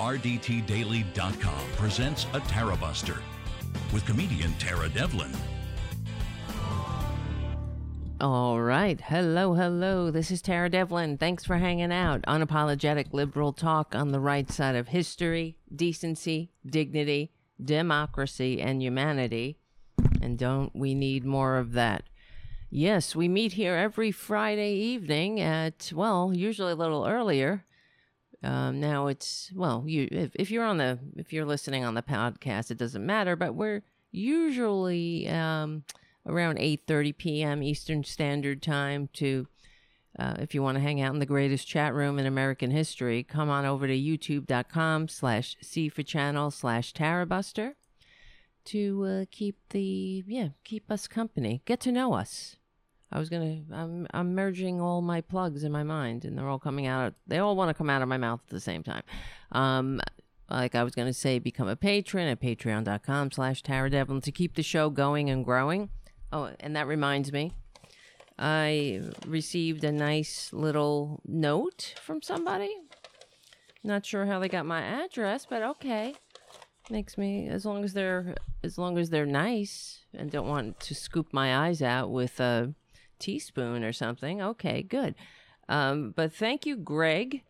RDTDaily.com presents a Tara Buster with comedian Tara Devlin. All right. Hello, hello. This is Tara Devlin. Thanks for hanging out. Unapologetic liberal talk on the right side of history, decency, dignity, democracy, and humanity. And don't we need more of that? Yes, we meet here every Friday evening at, well, usually a little earlier. Um, now it's, well, you if, if you're on the, if you're listening on the podcast, it doesn't matter, but we're usually, um, around 8.30 p.m. Eastern Standard Time to, uh, if you want to hang out in the greatest chat room in American history, come on over to youtube.com slash C for channel slash Tarabuster to uh, keep the, yeah, keep us company. Get to know us. I was gonna. I'm I'm merging all my plugs in my mind, and they're all coming out. They all want to come out of my mouth at the same time. Um, like I was gonna say, become a patron at Patreon.com/slash Tara Devlin to keep the show going and growing. Oh, and that reminds me, I received a nice little note from somebody. Not sure how they got my address, but okay. Makes me as long as they're as long as they're nice and don't want to scoop my eyes out with a teaspoon or something. Okay, good. Um, but thank you, Greg,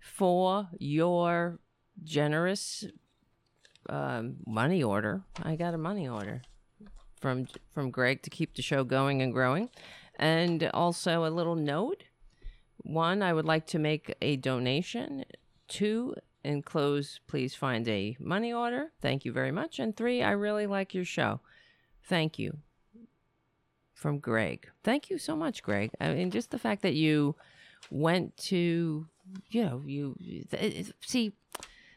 for your generous um, money order. I got a money order from from Greg to keep the show going and growing, and also a little note. One, I would like to make a donation. Two, enclose, please find a money order. Thank you very much. And three, I really like your show. Thank you. From Greg. Thank you so much, Greg. I mean, just the fact that you went to, you know, you see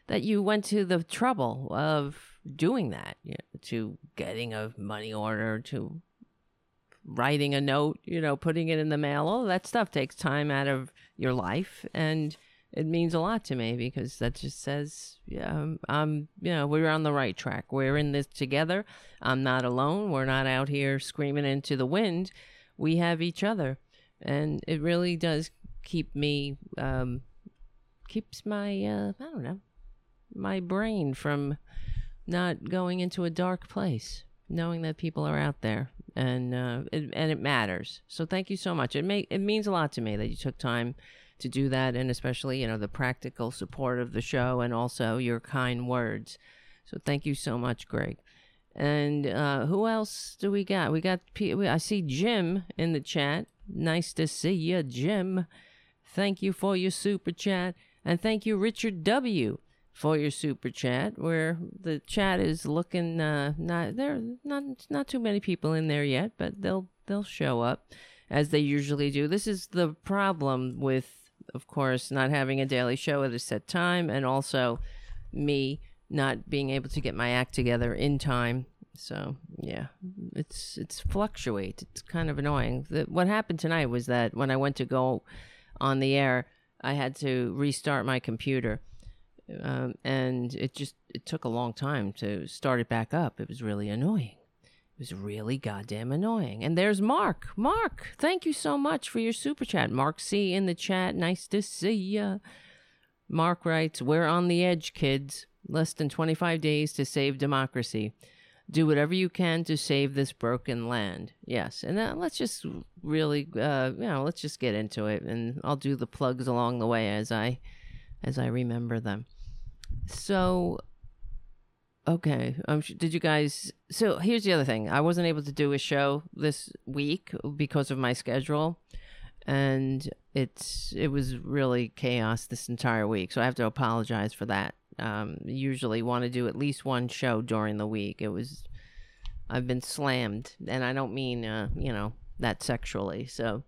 that you went to the trouble of doing that, you know, to getting a money order, to writing a note, you know, putting it in the mail. All that stuff takes time out of your life, and it means a lot to me because that just says, yeah, I'm, I'm, you know, we're on the right track. We're in this together. I'm not alone. We're not out here screaming into the wind. We have each other, and it really does keep me, um, keeps my, uh, I don't know, my brain from not going into a dark place, knowing that people are out there and uh, it, and it matters. So thank you so much. It may it means a lot to me that you took time to do that, and especially you know the practical support of the show and also your kind words. So thank you so much, Greg. And uh, who else do we got? We got P- I see Jim in the chat. Nice to see you, Jim. Thank you for your super chat, and thank you, Richard W for your super chat where the chat is looking uh not there not not too many people in there yet but they'll they'll show up as they usually do this is the problem with of course not having a daily show at a set time and also me not being able to get my act together in time so yeah it's it's fluctuate it's kind of annoying the, what happened tonight was that when i went to go on the air i had to restart my computer um, and it just it took a long time to start it back up. It was really annoying. It was really goddamn annoying. And there's Mark. Mark, thank you so much for your super chat. Mark C in the chat. Nice to see ya. Mark writes, "We're on the edge, kids. Less than 25 days to save democracy. Do whatever you can to save this broken land." Yes, and then let's just really, uh, you know, let's just get into it, and I'll do the plugs along the way as I, as I remember them. So, okay. Um, did you guys? So here's the other thing. I wasn't able to do a show this week because of my schedule, and it's it was really chaos this entire week. So I have to apologize for that. Um, usually want to do at least one show during the week. It was I've been slammed, and I don't mean uh, you know that sexually. So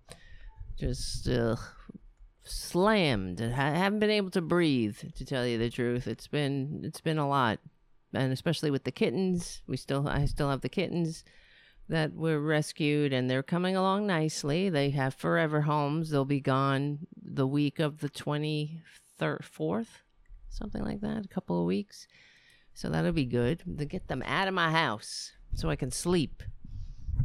just uh, slammed. I haven't been able to breathe, to tell you the truth. It's been it's been a lot, and especially with the kittens. We still I still have the kittens that were rescued, and they're coming along nicely. They have forever homes. They'll be gone the week of the twenty third, fourth, something like that. A couple of weeks. So that'll be good to get them out of my house so I can sleep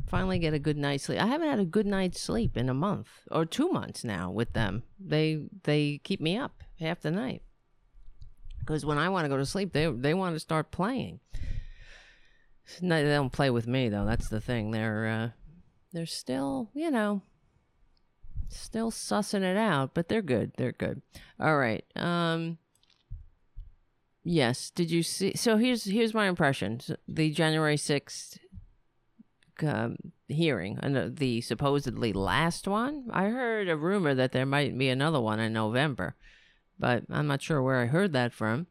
finally get a good night's sleep. I haven't had a good night's sleep in a month or two months now with them. They they keep me up half the night. Because when I want to go to sleep, they they want to start playing. No, they don't play with me though. That's the thing. They're uh, they're still, you know, still sussing it out, but they're good. They're good. All right. Um. Yes. Did you see? So here's here's my impression. The January sixth um, hearing, and the supposedly last one. I heard a rumor that there might be another one in November, but I'm not sure where I heard that from.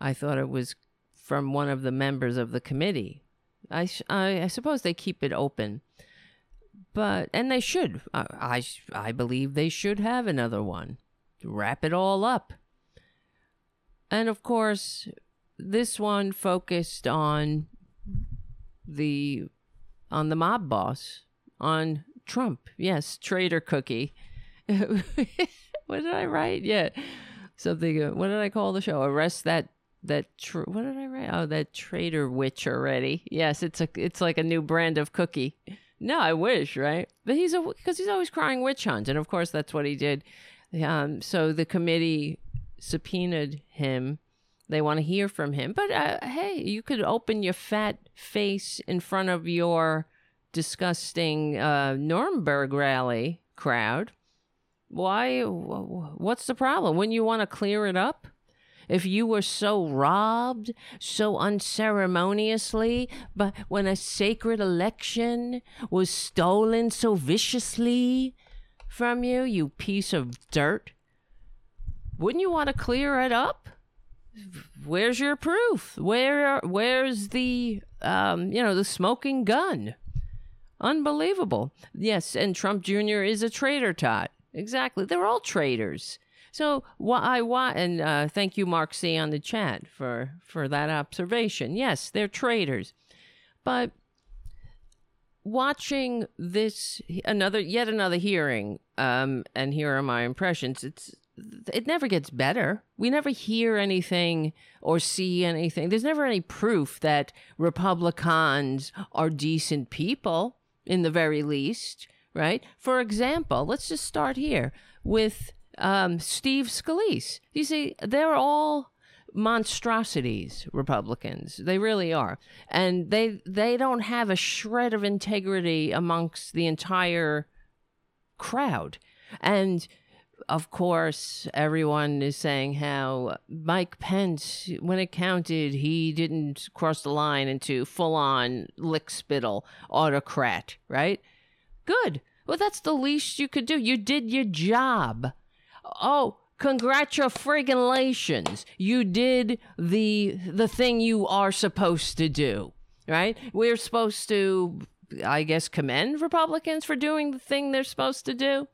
I thought it was from one of the members of the committee. I I, I suppose they keep it open, but and they should. I, I I believe they should have another one. Wrap it all up. And of course, this one focused on the on the mob boss, on Trump. Yes, traitor cookie. what did I write? Yeah, something. Uh, what did I call the show? Arrest that that. Tr- what did I write? Oh, that traitor witch already. Yes, it's a. It's like a new brand of cookie. No, I wish, right? But he's a because he's always crying witch hunt, and of course that's what he did. Um, so the committee subpoenaed him. They want to hear from him. But uh, hey, you could open your fat face in front of your disgusting uh, Nuremberg rally crowd. Why? What's the problem? When you want to clear it up? If you were so robbed, so unceremoniously, but when a sacred election was stolen so viciously from you, you piece of dirt, wouldn't you want to clear it up? Where's your proof? Where where's the um, you know, the smoking gun? Unbelievable. Yes, and Trump Jr. is a traitor, Todd. Exactly. They're all traitors. So why why and uh, thank you, Mark C on the chat for for that observation. Yes, they're traitors, but watching this another yet another hearing, um, and here are my impressions. It's it never gets better. We never hear anything or see anything. There's never any proof that Republicans are decent people, in the very least, right? For example, let's just start here with um, Steve Scalise. You see, they're all monstrosities republicans they really are and they they don't have a shred of integrity amongst the entire crowd and of course, everyone is saying how Mike Pence, when it counted, he didn't cross the line into full on lick spittle autocrat, right? Good. Well, that's the least you could do. You did your job. Oh, congratulations. You did the the thing you are supposed to do, right? We're supposed to I guess commend Republicans for doing the thing they're supposed to do.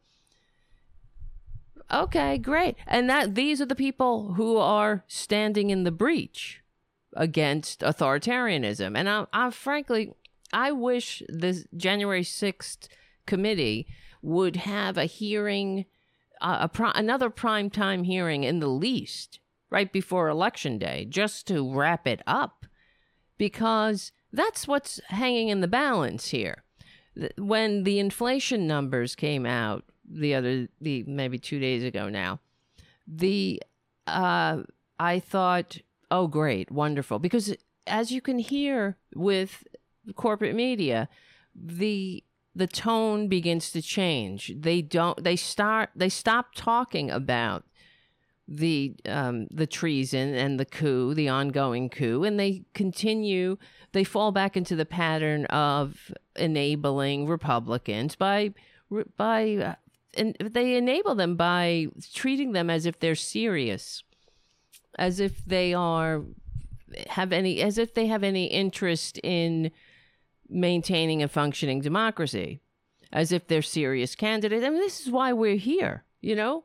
Okay, great. And that these are the people who are standing in the breach against authoritarianism. And I, I frankly, I wish the January 6th committee would have a hearing, uh, a pro- another prime time hearing in the least right before election day, just to wrap it up, because that's what's hanging in the balance here. When the inflation numbers came out the other the maybe two days ago now. The uh, I thought, oh great, wonderful, because as you can hear with corporate media, the the tone begins to change. They don't. They start. They stop talking about the um, the treason and the coup, the ongoing coup, and they continue. They fall back into the pattern of enabling Republicans by by uh, and they enable them by treating them as if they're serious, as if they are have any as if they have any interest in maintaining a functioning democracy, as if they're serious candidates. I mean, this is why we're here, you know?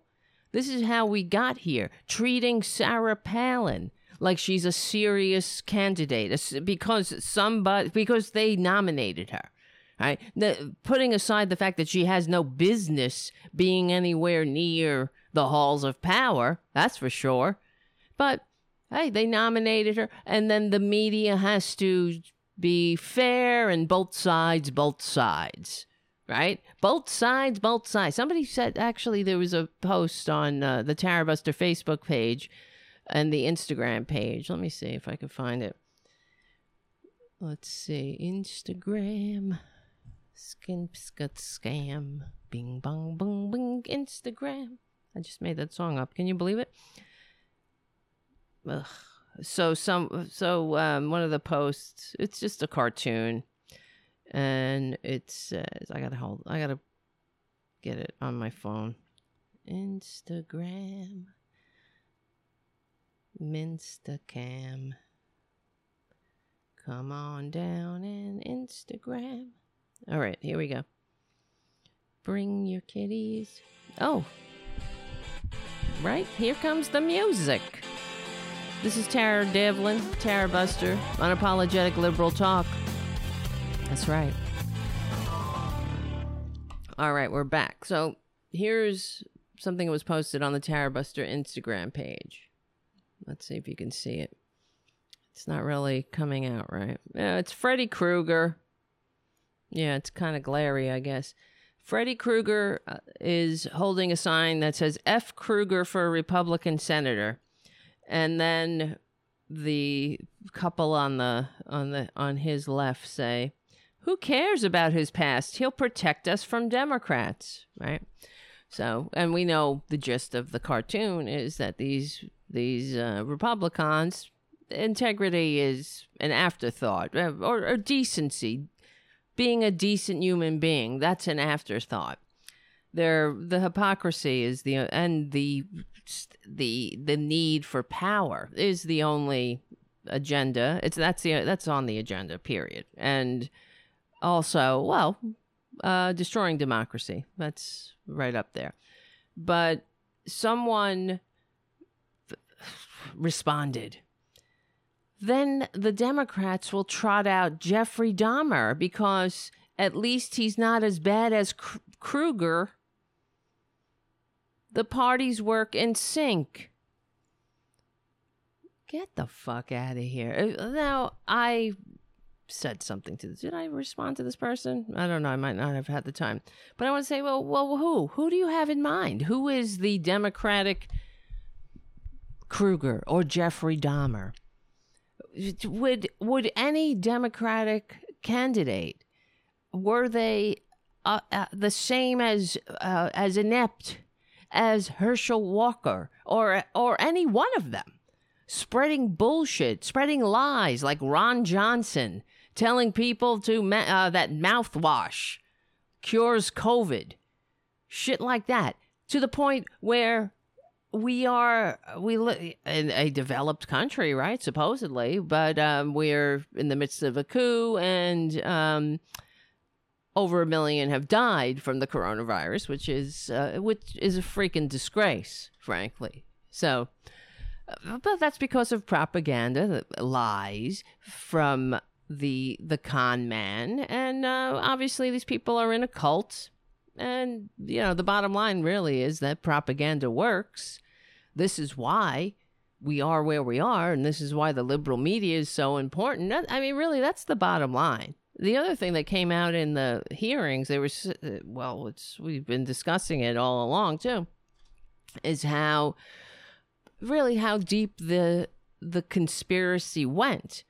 This is how we got here, treating Sarah Palin like she's a serious candidate because somebody because they nominated her. Right? The, putting aside the fact that she has no business being anywhere near the halls of power, that's for sure. But hey, they nominated her, and then the media has to be fair and both sides, both sides. Right? Both sides, both sides. Somebody said, actually, there was a post on uh, the Tara Buster Facebook page and the Instagram page. Let me see if I can find it. Let's see. Instagram. Skin scut scam. Bing bong bong bing. Instagram. I just made that song up. Can you believe it? Ugh. So some so um one of the posts, it's just a cartoon. And it says I gotta hold I gotta get it on my phone. Instagram. Minstacam. Come on down and Instagram. All right, here we go. Bring your kitties. Oh, right, here comes the music. This is Tara Devlin, Tara Buster, unapologetic liberal talk. That's right. All right, we're back. So here's something that was posted on the Tara Buster Instagram page. Let's see if you can see it. It's not really coming out right. Yeah, it's Freddy Krueger. Yeah, it's kind of glary, I guess. Freddy Krueger uh, is holding a sign that says F. Krueger for a Republican senator. And then the couple on the on the on his left say, "Who cares about his past? He'll protect us from Democrats." Right? So, and we know the gist of the cartoon is that these these uh, Republicans integrity is an afterthought uh, or, or decency being a decent human being that's an afterthought there the hypocrisy is the and the the the need for power is the only agenda. It's that's the that's on the agenda period. And also well uh destroying democracy. That's right up there. But someone responded. Then the Democrats will trot out Jeffrey Dahmer because at least he's not as bad as Kr- Krueger. The parties work in sync. Get the fuck out of here. Uh, now, I said something to this. Did I respond to this person? I don't know. I might not have had the time. But I want to say, well, well, who? Who do you have in mind? Who is the Democratic Krueger or Jeffrey Dahmer? would would any Democratic candidate were they uh, uh, the same as uh, as inept as Herschel Walker or or any one of them spreading bullshit, spreading lies like Ron Johnson, telling people to uh, that mouthwash cures COVID, shit like that, to the point where we are we live in a developed country, right? Supposedly, but um, we're in the midst of a coup, and um, over a million have died from the coronavirus, which is uh, which is a freaking disgrace, frankly. So, uh, but that's because of propaganda, lies from the the con man, and uh, obviously these people are in a cult. And, you know, the bottom line really is that propaganda works this is why we are where we are, and this is why the liberal media is so important. I mean, really, that's the bottom line. The other thing that came out in the hearings, there was uh, well, it's we've been discussing it all along too, is how really how deep the the conspiracy went.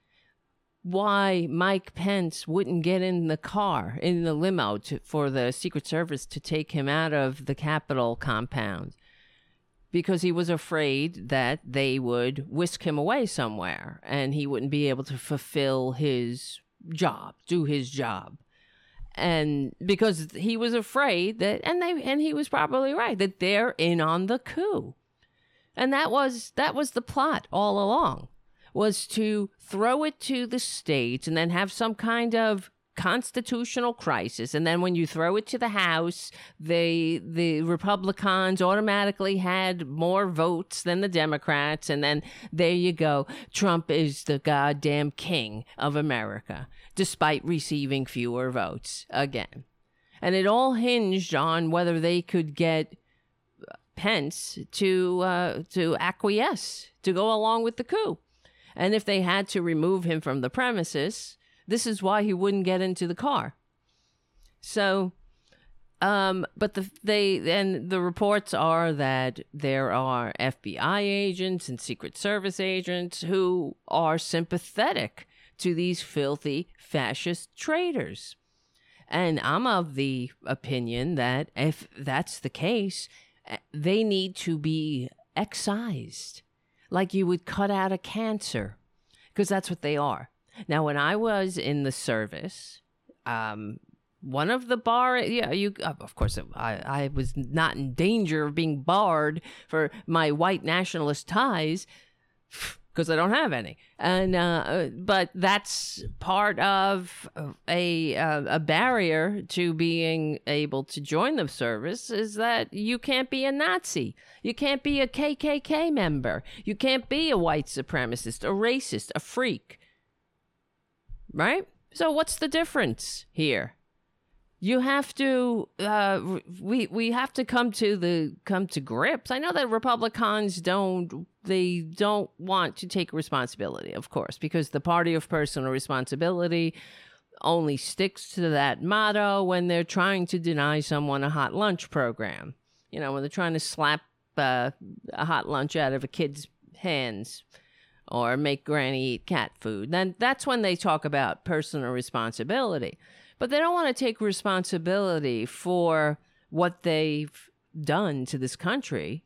Why Mike Pence wouldn't get in the car in the limo to, for the Secret Service to take him out of the Capitol compound because he was afraid that they would whisk him away somewhere and he wouldn't be able to fulfill his job, do his job. And because he was afraid that and they and he was probably right that they're in on the coup. And that was that was the plot all along was to throw it to the states and then have some kind of constitutional crisis and then when you throw it to the house they the republicans automatically had more votes than the democrats and then there you go. Trump is the goddamn king of america despite receiving fewer votes again. And it all hinged on whether they could get pence to uh, to acquiesce to go along with the coup. And if they had to remove him from the premises this is why he wouldn't get into the car. So, um, but the they and the reports are that there are FBI agents and Secret Service agents who are sympathetic to these filthy fascist traitors. And I'm of the opinion that if that's the case, eh, they need to be excised like you would cut out a cancer because that's what they are. Now, when I was in the service, um, one of the bar, yeah, you, uh, of course, I, I was not in danger of being barred for my white nationalist ties because I don't have any. And uh, uh, but that's part of a uh, a barrier to being able to join the service is that you can't be a Nazi, you can't be a KKK member, you can't be a white supremacist, a racist, a freak. Right? So what's the difference here? you have to uh, we we have to come to the come to grips. I know that Republicans don't they don't want to take responsibility, of course, because the party of personal responsibility only sticks to that motto when they're trying to deny someone a hot lunch program. You know, when they're trying to slap uh, a hot lunch out of a kid's hands or make granny eat cat food. Then that's when they talk about personal responsibility but they don't want to take responsibility for what they've done to this country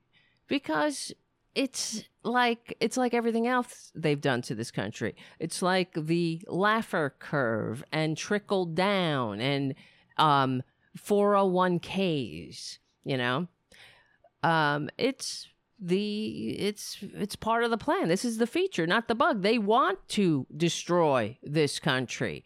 because it's like it's like everything else they've done to this country. It's like the Laffer curve and trickle down and um 401ks, you know. Um it's the it's it's part of the plan. This is the feature, not the bug. They want to destroy this country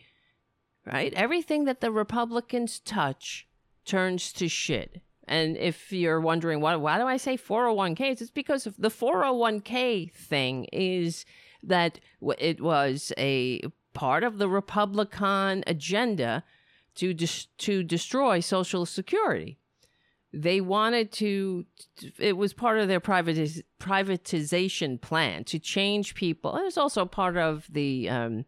right? Everything that the Republicans touch turns to shit. And if you're wondering why, why do I say 401ks? It's because the 401k thing is that it was a part of the Republican agenda to dis- to destroy Social Security. They wanted to. It was part of their privatiz- privatization plan to change people. It was also part of the um,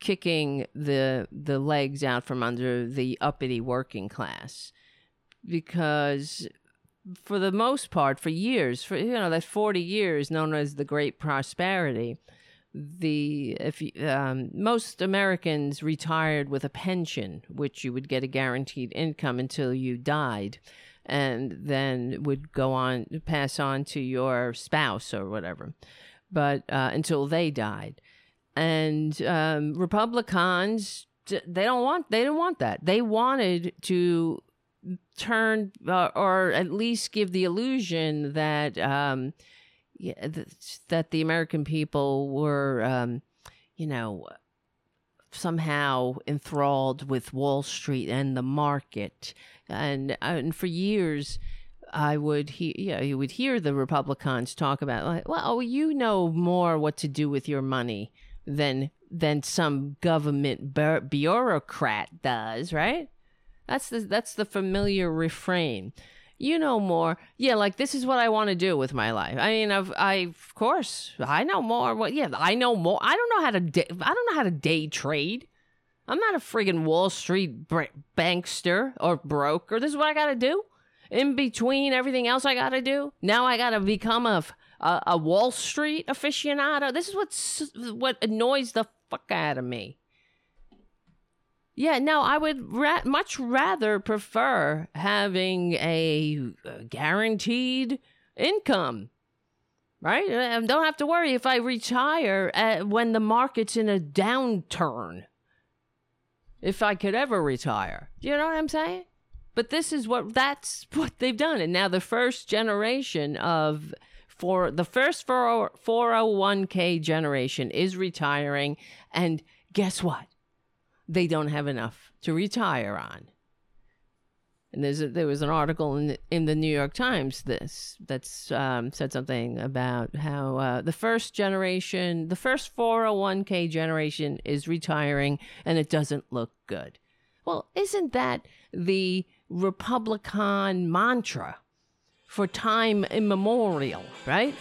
kicking the the legs out from under the uppity working class because for the most part for years for you know that 40 years known as the great prosperity the if um, most Americans retired with a pension which you would get a guaranteed income until you died and then would go on pass on to your spouse or whatever but uh, until they died and um, Republicans they don't want they didn't want that. They wanted to turn uh, or at least give the illusion that um, yeah, that the American people were um, you know somehow enthralled with Wall Street and the market and and for years I would hear, yeah, you would hear the Republicans talk about, like, well, you know more what to do with your money than than some government bureaucrat does, right? That's the that's the familiar refrain. You know more. Yeah, like this is what I want to do with my life. I mean, I've, I of course I know more. What? Yeah, I know more. I don't know how to. Day, I don't know how to day trade. I'm not a friggin' Wall Street bankster or broker. This is what I got to do. In between everything else I got to do, now I got to become a a, a Wall Street aficionado. This is what's what annoys the fuck out of me. Yeah, no, I would ra- much rather prefer having a, a guaranteed income, right? Uh, I don't have to worry if I retire at, when the market's in a downturn. If I could ever retire, you know what I'm saying? But this is what that's what they've done, and now the first generation of for the first 401k generation is retiring and guess what they don't have enough to retire on and there's a, there was an article in the, in the New York Times this that's um, said something about how uh, the first generation, the first 401k generation is retiring and it doesn't look good. Well, isn't that the Republican mantra? for time immemorial, right?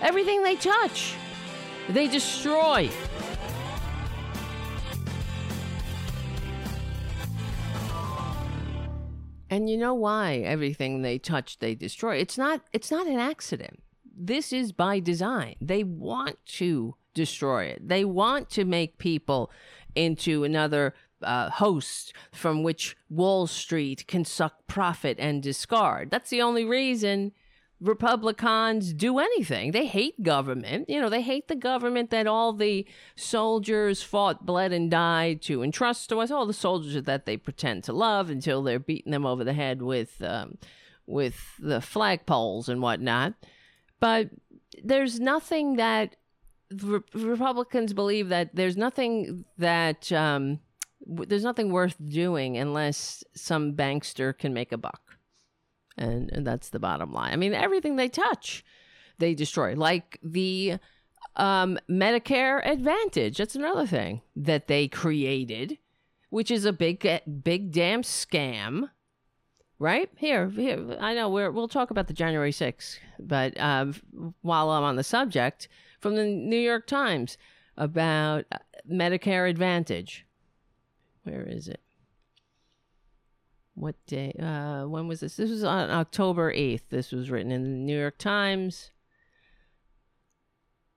Everything they touch, they destroy. And you know why everything they touch they destroy. It's not it's not an accident. This is by design. They want to destroy it. They want to make people into another uh, host from which Wall Street can suck profit and discard. That's the only reason Republicans do anything. They hate government. You know, they hate the government that all the soldiers fought, bled, and died to entrust to us. All the soldiers that they pretend to love until they're beating them over the head with um, with the flagpoles and whatnot. But there's nothing that Re- Republicans believe that there's nothing that um, w- there's nothing worth doing unless some bankster can make a buck and, and that's the bottom line. I mean, everything they touch, they destroy. Like the um, Medicare Advantage. That's another thing that they created, which is a big, big damn scam. Right here, here. I know we're, we'll talk about the January 6th, but um, while I'm on the subject, from the New York Times about uh, Medicare Advantage. Where is it? What day? Uh, when was this? This was on October 8th. This was written in the New York Times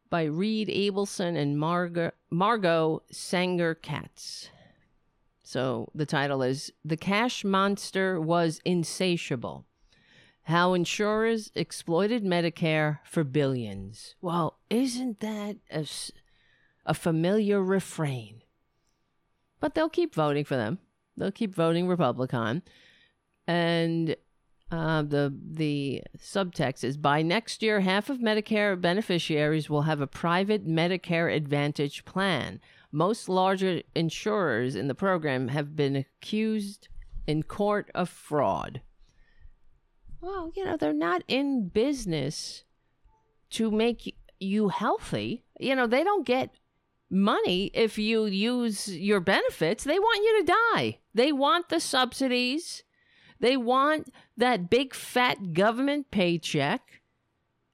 by Reed Abelson and Margo, Margot Sanger Katz. So the title is The Cash Monster Was Insatiable How Insurers Exploited Medicare for Billions. Well, isn't that a, a familiar refrain? But they'll keep voting for them. They'll keep voting Republican. And uh, the the subtext is by next year, half of Medicare beneficiaries will have a private Medicare Advantage plan. Most larger insurers in the program have been accused in court of fraud. Well, you know, they're not in business to make you healthy. You know, they don't get money if you use your benefits. They want you to die. They want the subsidies. They want that big fat government paycheck.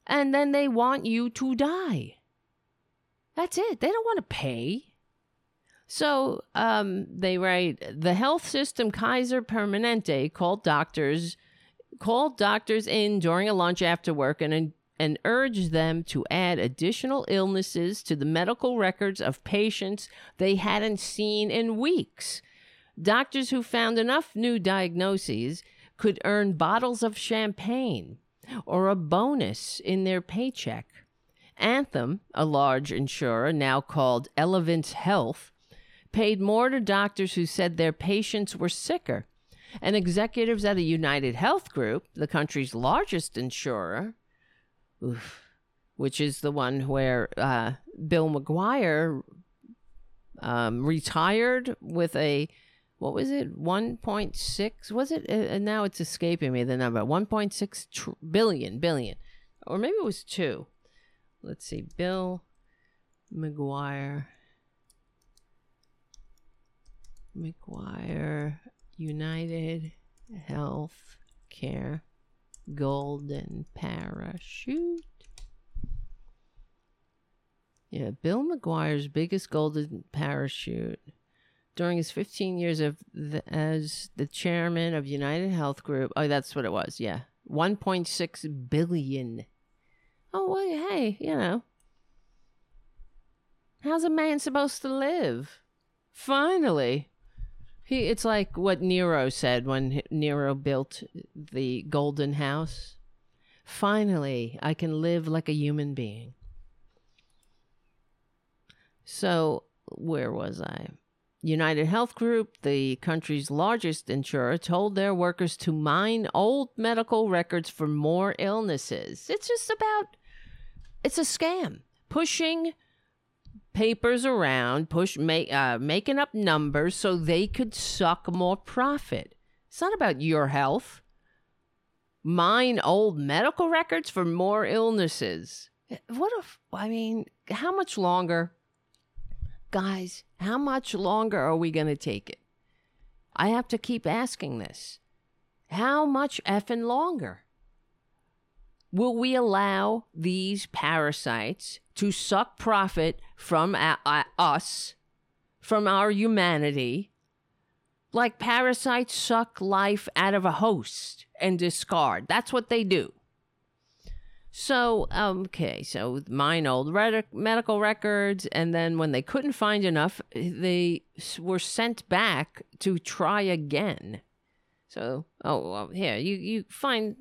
And then they want you to die. That's it. They don't want to pay. So um, they write the health system Kaiser Permanente called doctors called doctors in during a lunch after work and and urged them to add additional illnesses to the medical records of patients they hadn't seen in weeks. Doctors who found enough new diagnoses could earn bottles of champagne or a bonus in their paycheck. Anthem, a large insurer now called Elevance Health, paid more to doctors who said their patients were sicker. And executives at a United Health Group, the country's largest insurer, oof, which is the one where uh, Bill McGuire um, retired with a what was it? 1.6 was it? And now it's escaping me the number. 1.6 tr- billion billion. Or maybe it was 2 let's see. Bill mcguire mcguire united health care golden parachute. Yeah, Bill McGuire's biggest golden parachute during his 15 years of the, as the chairman of United Health Group. Oh, that's what it was. Yeah, 1.6 billion. Oh, well, hey, you know, how's a man supposed to live? Finally, he, it's like what Nero said when Nero built the golden house. Finally, I can live like a human being. So, where was I? United Health Group, the country's largest insurer, told their workers to mine old medical records for more illnesses. It's just about, it's a scam. Pushing papers around, push, make, uh, making up numbers so they could suck more profit. It's not about your health. Mine old medical records for more illnesses. What if, I mean, how much longer? Guys, how much longer are we going to take it? I have to keep asking this. How much effing longer? Will we allow these parasites to suck profit from a- a- us, from our humanity? like parasites suck life out of a host and discard. That's what they do. So, um, okay, so mine old medical records, and then when they couldn't find enough, they were sent back to try again. So, oh, well, here you you find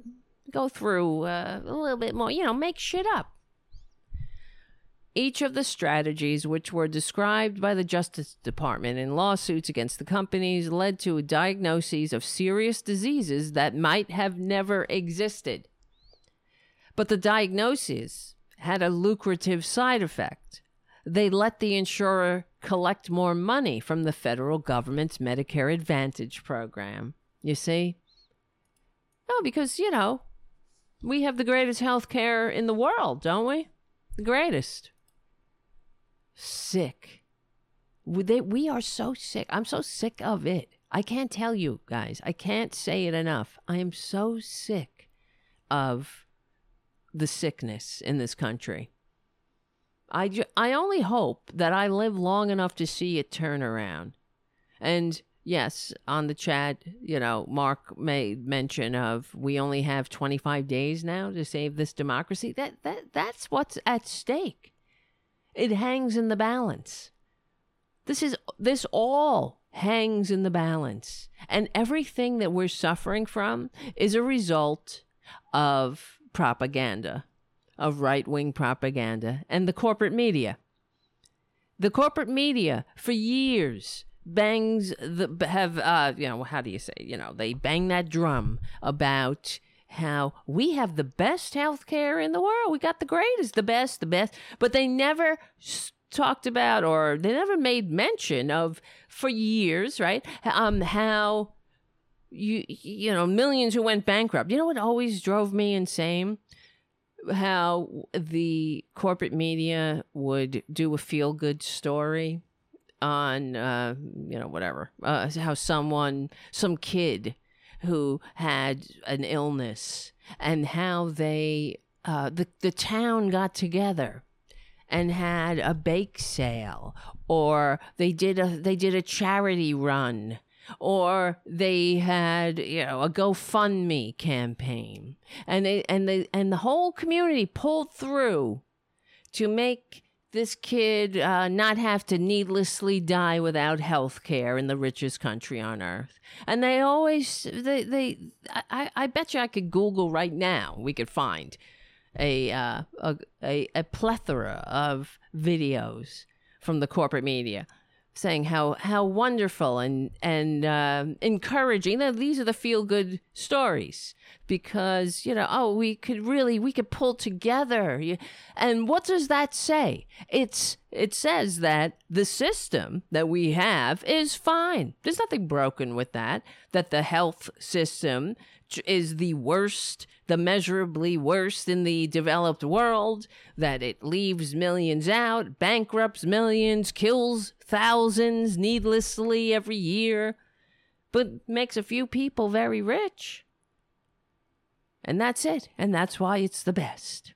go through uh, a little bit more, you know, make shit up. Each of the strategies, which were described by the Justice Department in lawsuits against the companies, led to diagnoses of serious diseases that might have never existed. But the diagnoses had a lucrative side effect. They let the insurer collect more money from the federal government's Medicare Advantage program. You see? No, because, you know, we have the greatest health care in the world, don't we? The greatest sick. They, we are so sick. I'm so sick of it. I can't tell you guys. I can't say it enough. I am so sick of the sickness in this country. I, ju- I only hope that I live long enough to see it turn around. And yes, on the chat, you know, Mark made mention of we only have 25 days now to save this democracy. That that that's what's at stake. It hangs in the balance. This is this all hangs in the balance. And everything that we're suffering from is a result of propaganda, of right-wing propaganda and the corporate media. The corporate media for years bangs the have uh you know how do you say you know they bang that drum about how we have the best health care in the world. We got the greatest, the best, the best. But they never talked about or they never made mention of for years, right? Um, how you you know millions who went bankrupt. You know what always drove me insane? How the corporate media would do a feel good story on uh, you know whatever uh, how someone some kid who had an illness and how they uh, the the town got together and had a bake sale or they did a they did a charity run or they had you know a GoFundMe campaign. And they and they and the whole community pulled through to make this kid uh, not have to needlessly die without health care in the richest country on earth. And they always, they, they, I, I bet you I could Google right now, we could find a, uh, a, a, a plethora of videos from the corporate media saying how how wonderful and and uh, encouraging. Now, these are the feel good stories because you know oh we could really we could pull together. And what does that say? It's it says that the system that we have is fine. There's nothing broken with that. That the health system is the worst, the measurably worst in the developed world, that it leaves millions out, bankrupts millions, kills thousands needlessly every year, but makes a few people very rich. And that's it. And that's why it's the best.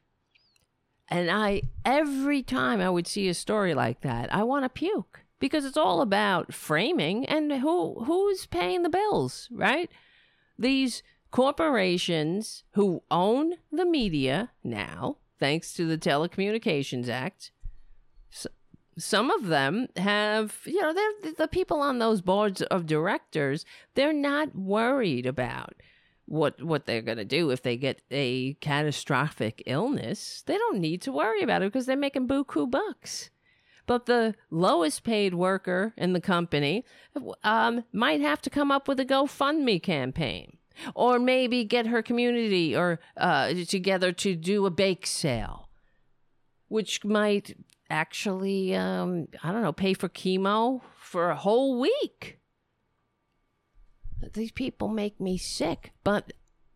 And I, every time I would see a story like that, I want to puke because it's all about framing and who who's paying the bills, right? These corporations who own the media now, thanks to the Telecommunications Act, some of them have, you know, they're the people on those boards of directors, they're not worried about what what they're going to do if they get a catastrophic illness. They don't need to worry about it because they're making buku bucks. But the lowest paid worker in the company um, might have to come up with a GoFundMe campaign or maybe get her community or uh, together to do a bake sale, which might actually, um, I don't know, pay for chemo for a whole week. These people make me sick, but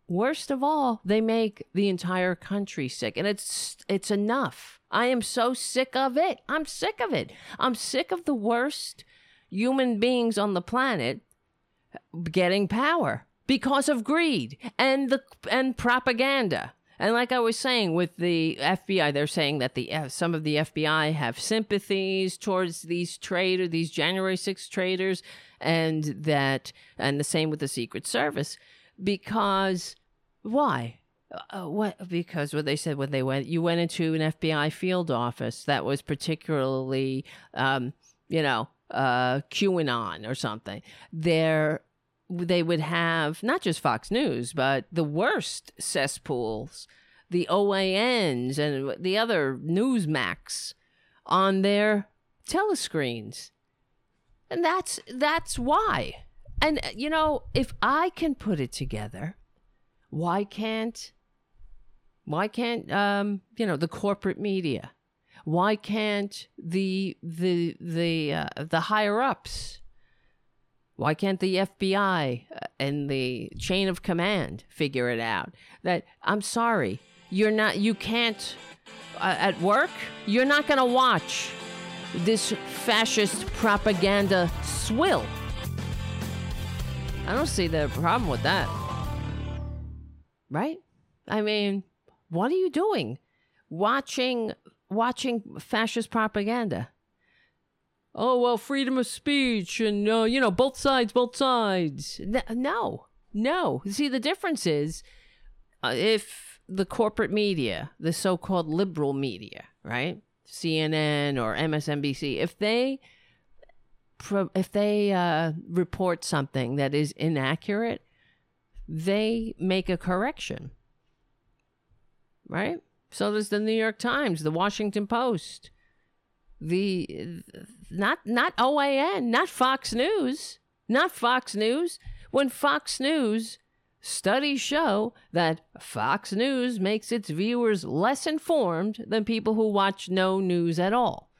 worst of all, they make the entire country sick, and it's it's enough. I am so sick of it. I'm sick of it. I'm sick of the worst human beings on the planet getting power because of greed and the and propaganda. And like I was saying with the FBI, they're saying that the uh, some of the FBI have sympathies towards these traitors, these January 6 traitors, and that, and the same with the Secret Service, because why? Uh, what? Because what they said when they went, you went into an FBI field office that was particularly, um, you know, uh, QAnon or something. There, they would have not just Fox News, but the worst cesspools, the OANs and the other Newsmax on their telescreens. And that's that's why. And you know, if I can put it together, why can't why can't um, you know, the corporate media? Why can't the the the uh, the higher ups? Why can't the FBI uh, and the chain of command figure it out? That I'm sorry, you're not you can't uh, at work, you're not going to watch this fascist propaganda swill. I don't see the problem with that. Right? I mean, what are you doing? Watching watching fascist propaganda. Oh, well, freedom of speech and uh, you know, both sides, both sides. No. No. See, the difference is uh, if the corporate media, the so-called liberal media, right? CNN or MSNBC, if they if they uh, report something that is inaccurate, they make a correction. Right? So does the New York Times, the Washington Post, the not not OAN, not Fox News, not Fox News. When Fox News Studies show that Fox News makes its viewers less informed than people who watch no news at all.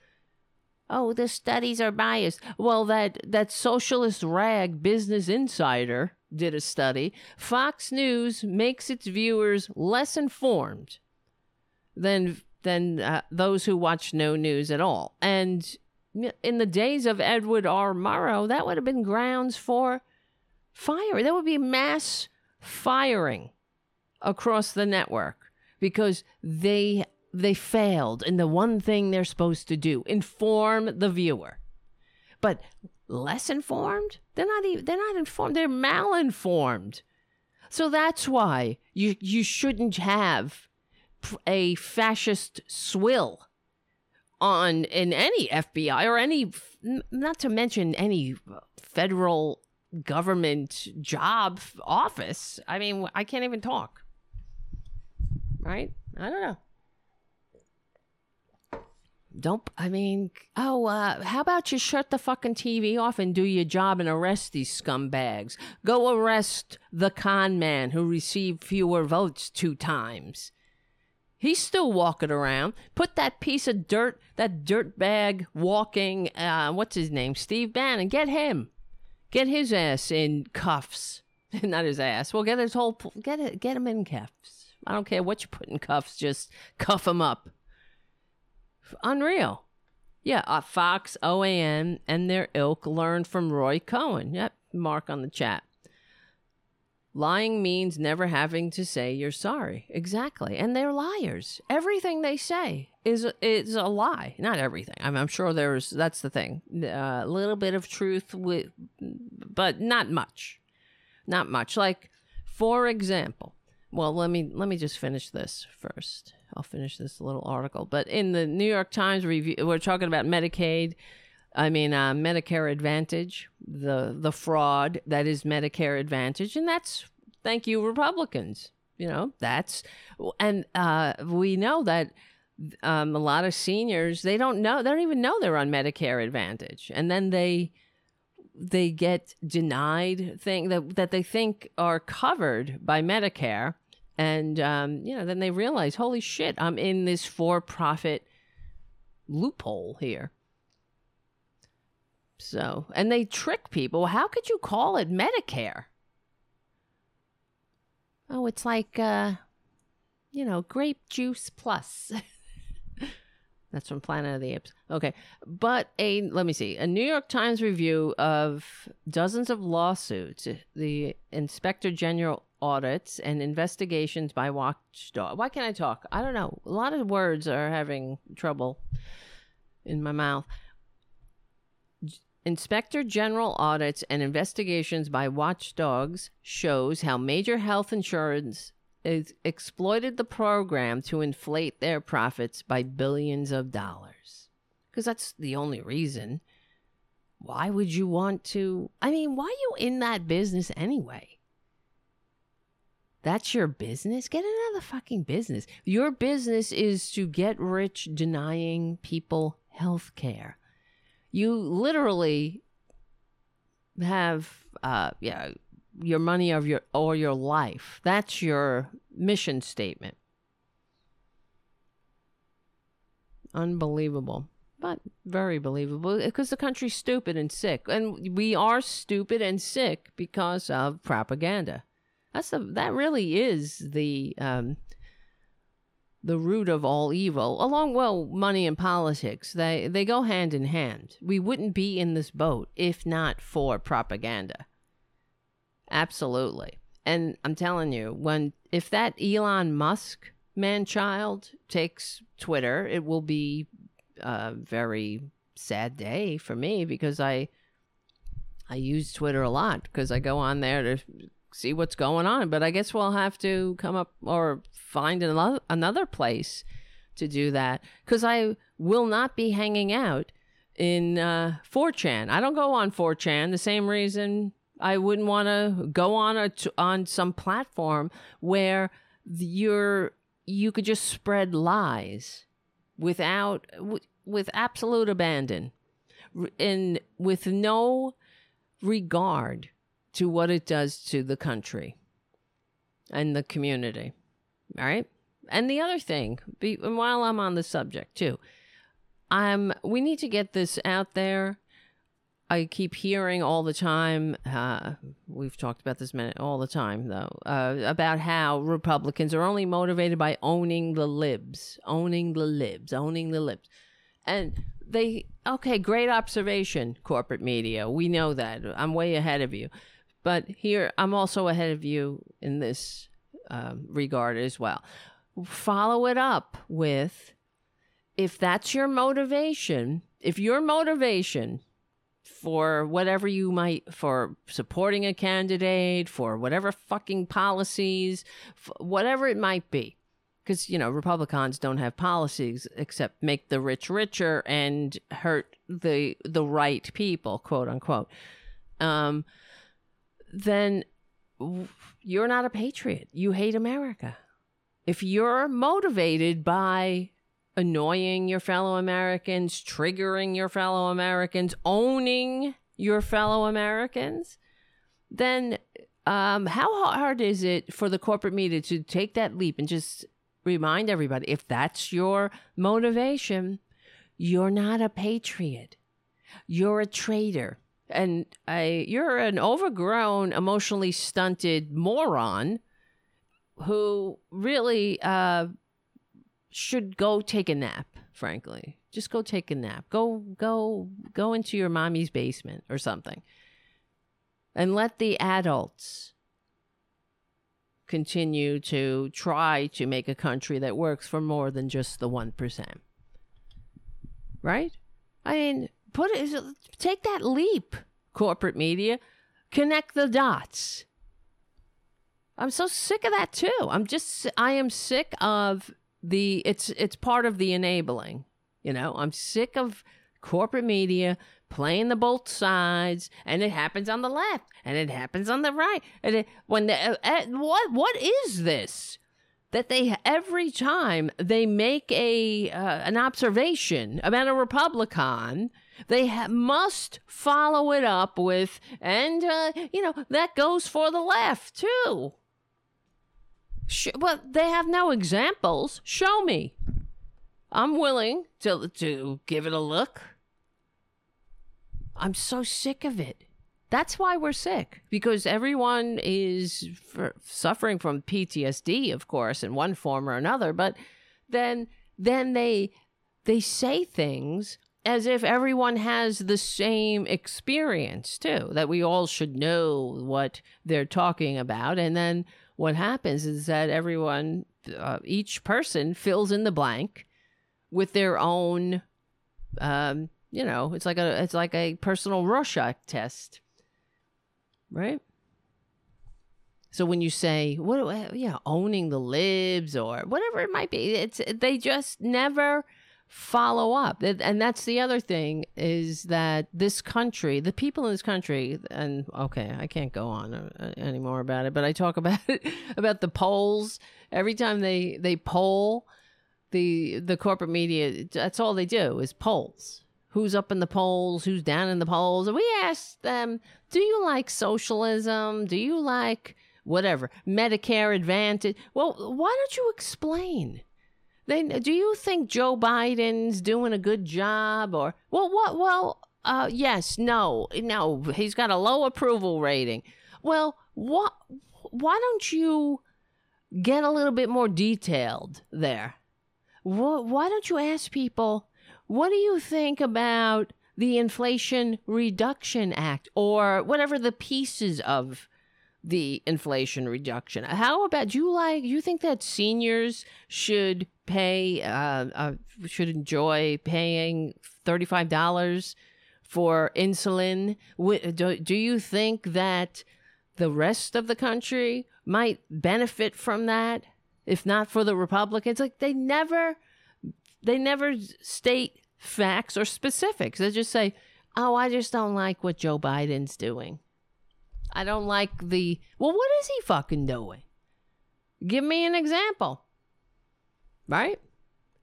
Oh, the studies are biased. Well, that, that socialist rag Business Insider did a study. Fox News makes its viewers less informed than than uh, those who watch no news at all. And in the days of Edward R. Murrow, that would have been grounds for fire. That would be mass firing across the network because they they failed in the one thing they're supposed to do inform the viewer but less informed they're not even they're not informed they're malinformed so that's why you you shouldn't have a fascist swill on in any FBI or any not to mention any federal government job office. I mean, I can't even talk. Right? I don't know. Don't I mean, oh, uh, how about you shut the fucking TV off and do your job and arrest these scumbags? Go arrest the con man who received fewer votes two times. He's still walking around. Put that piece of dirt, that dirt bag walking, uh, what's his name? Steve Bannon. Get him. Get his ass in cuffs. Not his ass. Well, get his whole. Get it. Get him in cuffs. I don't care what you put in cuffs. Just cuff him up. Unreal. Yeah, uh, Fox, OAN, and their ilk learned from Roy Cohn. Yep, mark on the chat. Lying means never having to say you're sorry. Exactly. And they're liars. Everything they say is is a lie. Not everything. I'm, I'm sure there's that's the thing. Uh, a little bit of truth with but not much. Not much. Like for example, well, let me let me just finish this first. I'll finish this little article. But in the New York Times review, we're talking about Medicaid. I mean, uh, Medicare Advantage, the the fraud that is Medicare Advantage, and that's thank you Republicans. You know, that's and uh, we know that um, a lot of seniors they don't know they don't even know they're on Medicare Advantage, and then they they get denied thing that that they think are covered by Medicare, and um, you know then they realize, holy shit, I'm in this for-profit loophole here. So, and they trick people. How could you call it Medicare? Oh, it's like, uh, you know, grape juice plus. That's from Planet of the Apes. Okay. But a, let me see, a New York Times review of dozens of lawsuits, the Inspector General audits and investigations by Watchdog. Why can't I talk? I don't know. A lot of words are having trouble in my mouth. Inspector General audits and investigations by watchdogs shows how major health insurance exploited the program to inflate their profits by billions of dollars. Because that's the only reason. Why would you want to? I mean, why are you in that business anyway? That's your business? Get another fucking business. Your business is to get rich denying people health care. You literally have uh yeah, your money of your or your life. That's your mission statement. Unbelievable. But very believable because the country's stupid and sick. And we are stupid and sick because of propaganda. That's the that really is the um, the root of all evil. Along well, money and politics they they go hand in hand. We wouldn't be in this boat if not for propaganda. Absolutely. And I'm telling you, when if that Elon Musk man child takes Twitter, it will be a very sad day for me because I I use Twitter a lot because I go on there to see what's going on. But I guess we'll have to come up or find another another place to do that because I will not be hanging out in uh, 4chan. I don't go on 4chan. The same reason I wouldn't want to go on a t- on some platform where you're you could just spread lies without w- with absolute abandon and with no regard to what it does to the country and the community. All right. And the other thing, be, while I'm on the subject too, I'm we need to get this out there. I keep hearing all the time. Uh, we've talked about this minute all the time, though, uh, about how Republicans are only motivated by owning the libs, owning the libs, owning the libs, and they. Okay, great observation, corporate media. We know that. I'm way ahead of you. But here, I'm also ahead of you in this uh, regard as well. Follow it up with if that's your motivation, if your motivation for whatever you might, for supporting a candidate, for whatever fucking policies, whatever it might be, because you know republicans don't have policies except make the rich richer and hurt the the right people quote unquote um then you're not a patriot. You hate America. If you're motivated by annoying your fellow Americans, triggering your fellow Americans, owning your fellow Americans, then um, how hard is it for the corporate media to take that leap and just remind everybody if that's your motivation, you're not a patriot, you're a traitor and I, you're an overgrown, emotionally stunted moron who really uh, should go take a nap. Frankly, just go take a nap. Go, go, go into your mommy's basement or something, and let the adults continue to try to make a country that works for more than just the one percent. Right? I mean, put it take that leap corporate media. Connect the dots. I'm so sick of that too. I'm just i am sick of the it's it's part of the enabling you know? I'm sick of corporate media playing the both sides and it happens on the left and it happens on the right and it, when the, uh, uh, what what is this that they every time they make a uh, an observation about a republican they ha- must follow it up with, and, uh, you know, that goes for the left too. Sh- but they have no examples. Show me. I'm willing to, to give it a look. I'm so sick of it. That's why we're sick because everyone is f- suffering from PTSD, of course, in one form or another. But then, then they they say things as if everyone has the same experience too that we all should know what they're talking about and then what happens is that everyone uh, each person fills in the blank with their own um, you know, it's like a it's like a personal Rorschach test, right? So when you say what, yeah, owning the libs or whatever it might be, it's they just never follow up. And that's the other thing is that this country, the people in this country, and okay, I can't go on uh, anymore about it, but I talk about it about the polls every time they they poll the the corporate media. That's all they do is polls who's up in the polls, who's down in the polls. And we ask them, do you like socialism? Do you like whatever, Medicare Advantage? Well, why don't you explain? Then do you think Joe Biden's doing a good job or well what well uh yes, no. No, he's got a low approval rating. Well, what why don't you get a little bit more detailed there? Why don't you ask people what do you think about the Inflation Reduction Act or whatever the pieces of the Inflation Reduction? How about you like you think that seniors should pay uh, uh should enjoy paying thirty five dollars for insulin? Do, do you think that the rest of the country might benefit from that? If not for the Republicans, like they never they never state facts or specifics. They just say, "Oh, I just don't like what Joe Biden's doing. I don't like the Well, what is he fucking doing? Give me an example." Right?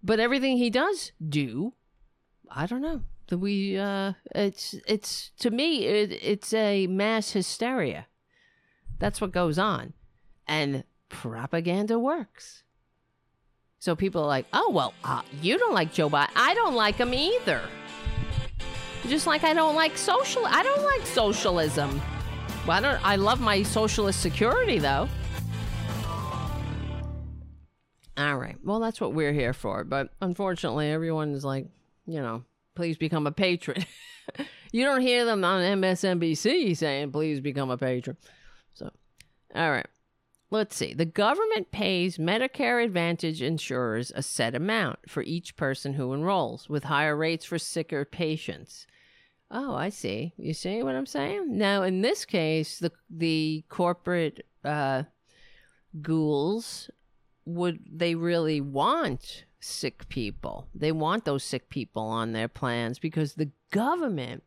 But everything he does do, I don't know. We uh it's it's to me it, it's a mass hysteria. That's what goes on. And propaganda works. So people are like, oh, well, uh, you don't like Joe Biden. I don't like him either. Just like I don't like social. I don't like socialism. Well, I don't. I love my socialist security though. All right. Well, that's what we're here for. But unfortunately, everyone is like, you know, please become a patron. you don't hear them on MSNBC saying, please become a patron. So, all right. Let's see. The government pays Medicare Advantage insurers a set amount for each person who enrolls, with higher rates for sicker patients. Oh, I see. You see what I'm saying? Now, in this case, the the corporate uh, ghouls would they really want sick people? They want those sick people on their plans because the government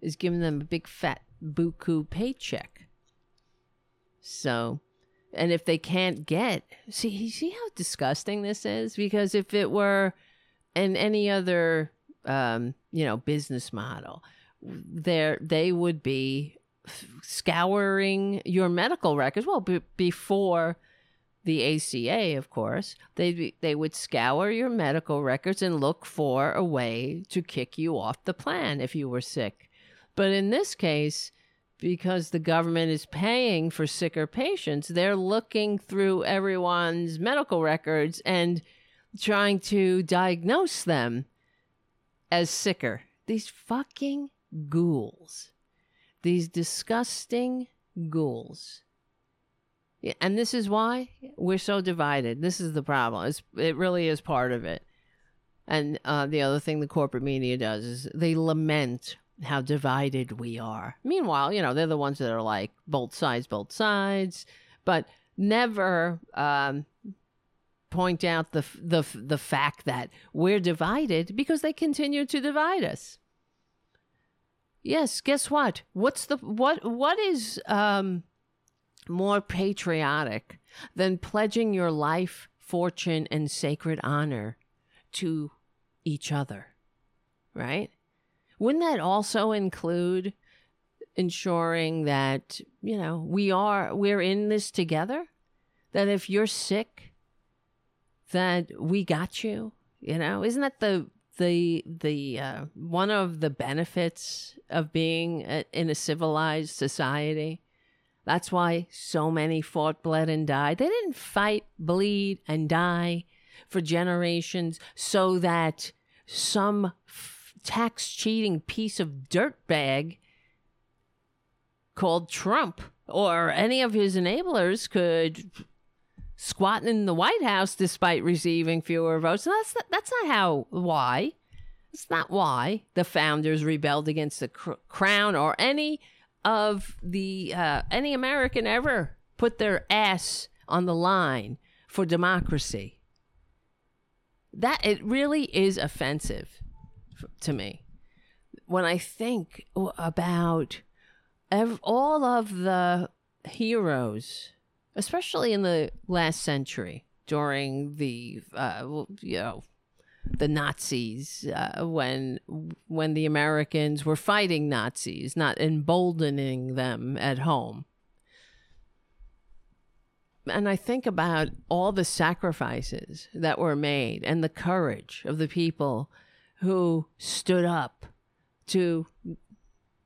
is giving them a big fat buku paycheck. So and if they can't get see see how disgusting this is because if it were in any other um, you know business model there they would be scouring your medical records well b- before the ACA of course they they would scour your medical records and look for a way to kick you off the plan if you were sick but in this case because the government is paying for sicker patients, they're looking through everyone's medical records and trying to diagnose them as sicker. These fucking ghouls. These disgusting ghouls. And this is why we're so divided. This is the problem. It's, it really is part of it. And uh, the other thing the corporate media does is they lament how divided we are. Meanwhile, you know, they're the ones that are like both sides, both sides, but never um, point out the the the fact that we're divided because they continue to divide us. Yes, guess what? What's the what what is um more patriotic than pledging your life, fortune and sacred honor to each other? Right? Wouldn't that also include ensuring that, you know, we are we're in this together? That if you're sick, that we got you, you know? Isn't that the the the uh, one of the benefits of being a, in a civilized society? That's why so many fought, bled, and died. They didn't fight, bleed, and die for generations so that some tax cheating piece of dirtbag called Trump or any of his enablers could squat in the White House despite receiving fewer votes. And that's not, that's not how why. It's not why the founders rebelled against the cr- crown or any of the uh, any American ever put their ass on the line for democracy. That it really is offensive to me when I think about ev- all of the heroes, especially in the last century during the uh, you know the Nazis uh, when when the Americans were fighting Nazis, not emboldening them at home. And I think about all the sacrifices that were made and the courage of the people who stood up to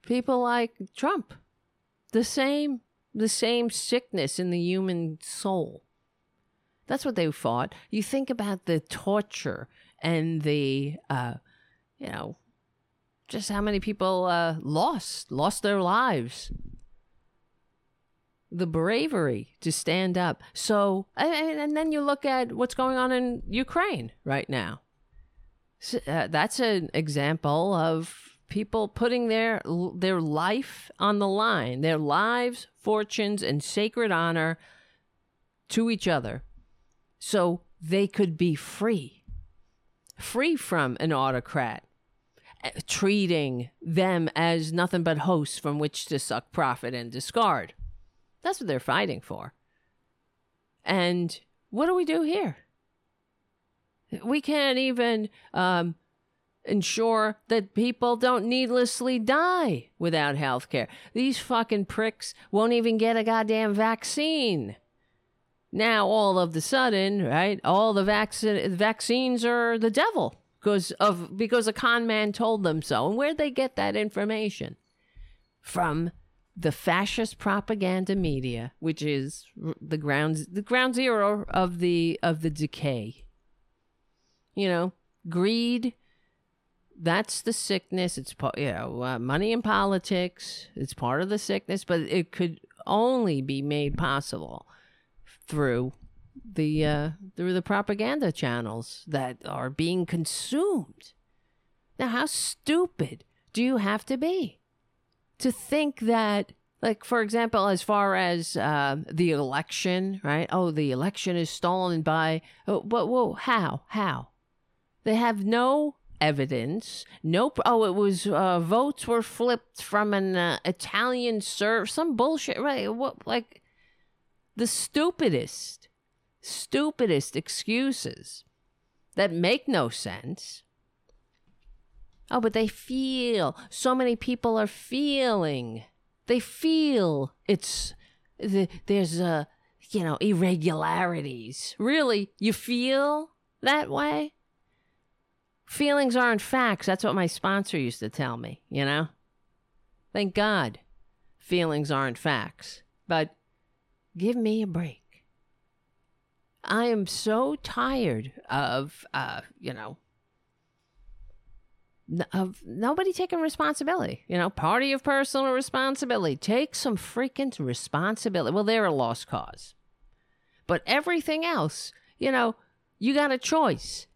people like Trump. The same the same sickness in the human soul. That's what they fought. You think about the torture and the uh, you know just how many people uh, lost lost their lives the bravery to stand up so and, and then you look at what's going on in ukraine right now so, uh, that's an example of people putting their their life on the line their lives fortunes and sacred honor to each other so they could be free free from an autocrat, eh, treating them as nothing but hosts from which to suck profit and discard. That's what they're fighting for. And what do we do here? We can't even um, ensure that people don't needlessly die without health care. These fucking pricks won't even get a goddamn vaccine. Now, all of the sudden, right, all the vac- vaccines are the devil because of because a con man told them so. And where'd they get that information? From the fascist propaganda media, which is the ground the ground zero of the of the decay. You know, greed. That's the sickness. It's you know uh, money in politics. It's part of the sickness, but it could only be made possible through the uh, through the propaganda channels that are being consumed. Now, how stupid do you have to be to think that, like, for example, as far as uh, the election, right? Oh, the election is stolen by. Oh, but whoa, how? How? They have no evidence. Nope. Oh, it was uh, votes were flipped from an uh, Italian serve. Some bullshit, right? What like the stupidest, stupidest excuses that make no sense. Oh, but they feel. So many people are feeling. They feel it's the, there's a you know irregularities. Really, you feel that way? Feelings aren't facts. That's what my sponsor used to tell me. You know. Thank God, feelings aren't facts. But Give me a break. I am so tired of, uh, you know, of nobody taking responsibility. You know, party of personal responsibility. Take some freaking responsibility. Well, they're a lost cause. But everything else, you know, you got a choice.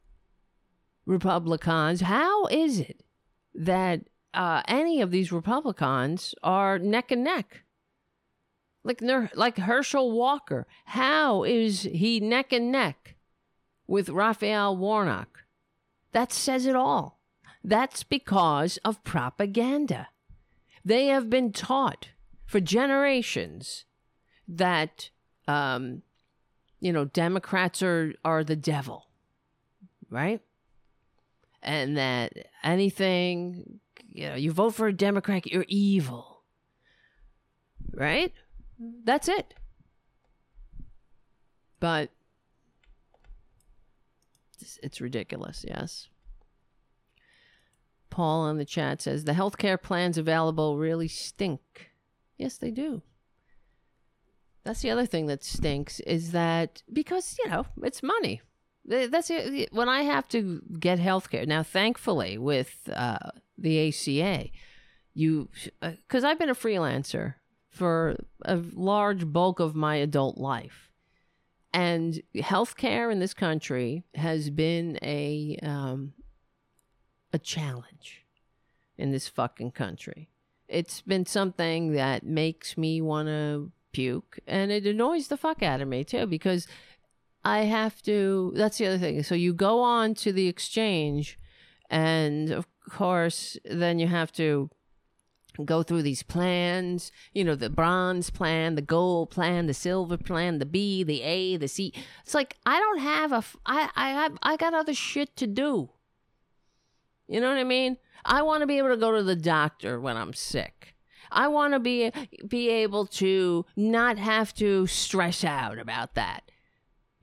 Republicans, how is it that uh, any of these Republicans are neck and neck? like like Herschel Walker. How is he neck and neck with Raphael Warnock? That says it all. That's because of propaganda. They have been taught for generations that um, you know Democrats are are the devil, right? And that anything you know you vote for a Democrat, you're evil, right? That's it. But it's ridiculous, yes. Paul in the chat says the healthcare plans available really stink. Yes, they do. That's the other thing that stinks is that because, you know, it's money. That's. When I have to get healthcare. Now, thankfully, with uh, the ACA, you, because uh, I've been a freelancer for a large bulk of my adult life. And healthcare in this country has been a um, a challenge in this fucking country. It's been something that makes me want to puke and it annoys the fuck out of me too because I have to that's the other thing. So you go on to the exchange and of course then you have to go through these plans, you know, the bronze plan, the gold plan, the silver plan, the B, the A, the C. It's like I don't have a. I I I got other shit to do. You know what I mean? I want to be able to go to the doctor when I'm sick. I want to be be able to not have to stress out about that.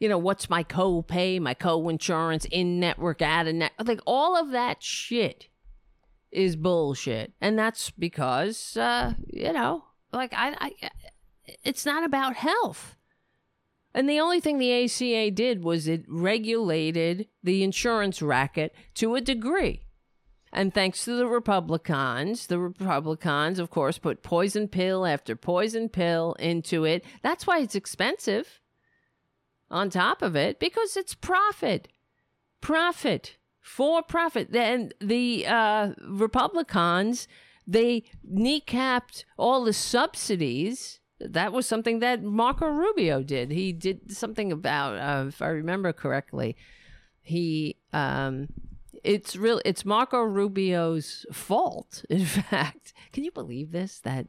You know, what's my co-pay, my co-insurance, in-network, out-of-net, like all of that shit is bullshit, and that's because uh, you know, like I, I, it's not about health. And the only thing the ACA did was it regulated the insurance racket to a degree. And thanks to the Republicans, the Republicans, of course, put poison pill after poison pill into it. That's why it's expensive on top of it, because it's profit. Profit for profit. Then the uh, Republicans they kneecapped all the subsidies. That was something that Marco Rubio did. He did something about, uh, if I remember correctly, he. Um, it's real. It's Marco Rubio's fault. In fact, can you believe this? That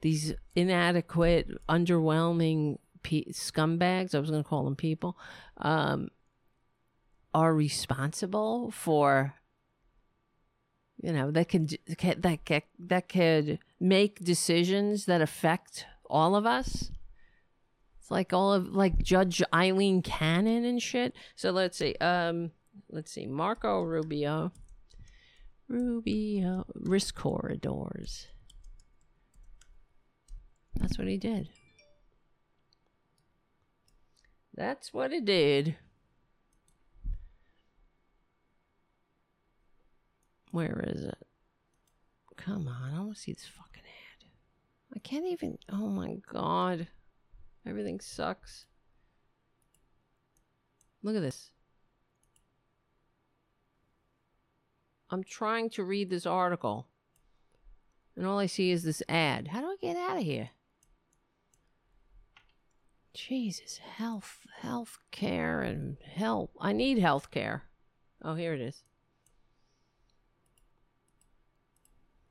these inadequate, underwhelming pe- scumbags. I was going to call them people. Um, are responsible for you know that can that can, that could make decisions that affect all of us it's like all of like judge aileen cannon and shit so let's see um let's see marco rubio rubio risk corridors that's what he did that's what it did Where is it? Come on, I want to see this fucking ad. I can't even. Oh my god. Everything sucks. Look at this. I'm trying to read this article. And all I see is this ad. How do I get out of here? Jesus, health, health care and help. I need health care. Oh, here it is.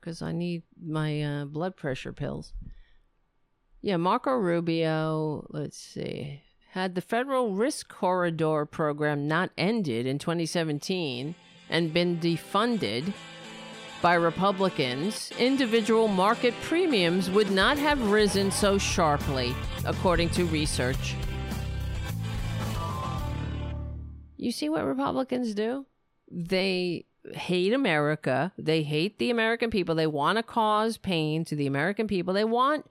because I need my uh, blood pressure pills. Yeah, Marco Rubio, let's see, had the federal risk corridor program not ended in 2017 and been defunded by Republicans, individual market premiums would not have risen so sharply, according to research. You see what Republicans do? They hate America. They hate the American people. They want to cause pain to the American people. They want,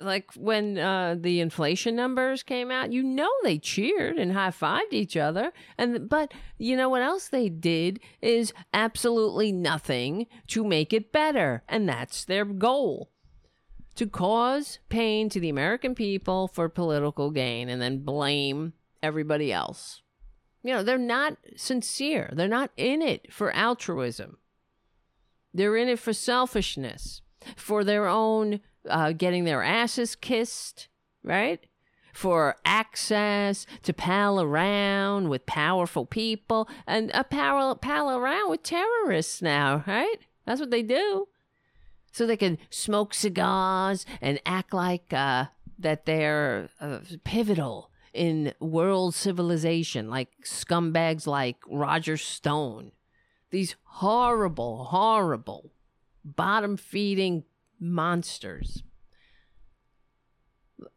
like when uh, the inflation numbers came out, you know, they cheered and high fived each other. And but you know what else they did is absolutely nothing to make it better, and that's their goal. To cause pain to the American people for political gain and then blame everybody else. You know, they're not sincere. They're not in it for altruism. They're in it for selfishness, for their own uh, getting their asses kissed, right? For access to pal around with powerful people and a pal, pal around with terrorists now, right? That's what they do. So they can smoke cigars and act like uh, that they're uh, pivotal in world civilization, like scumbags like Roger Stone. These horrible, horrible, bottom feeding monsters.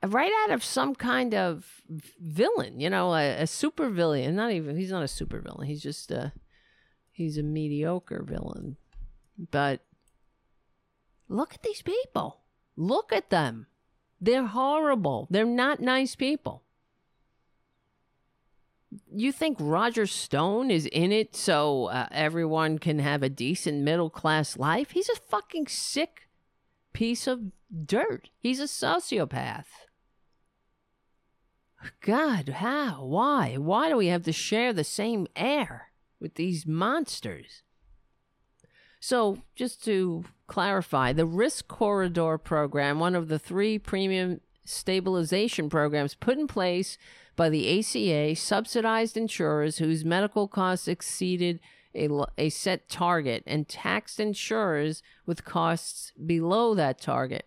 Right out of some kind of villain, you know, a, a super villain. Not even, he's not a super villain. He's just a, he's a mediocre villain. But look at these people. Look at them. They're horrible. They're not nice people you think Roger Stone is in it so uh, everyone can have a decent middle class life? He's a fucking sick piece of dirt. He's a sociopath. God, how? Why? Why do we have to share the same air with these monsters? So, just to clarify, the Risk Corridor program, one of the three premium stabilization programs put in place by the ACA, subsidized insurers whose medical costs exceeded a, a set target and taxed insurers with costs below that target.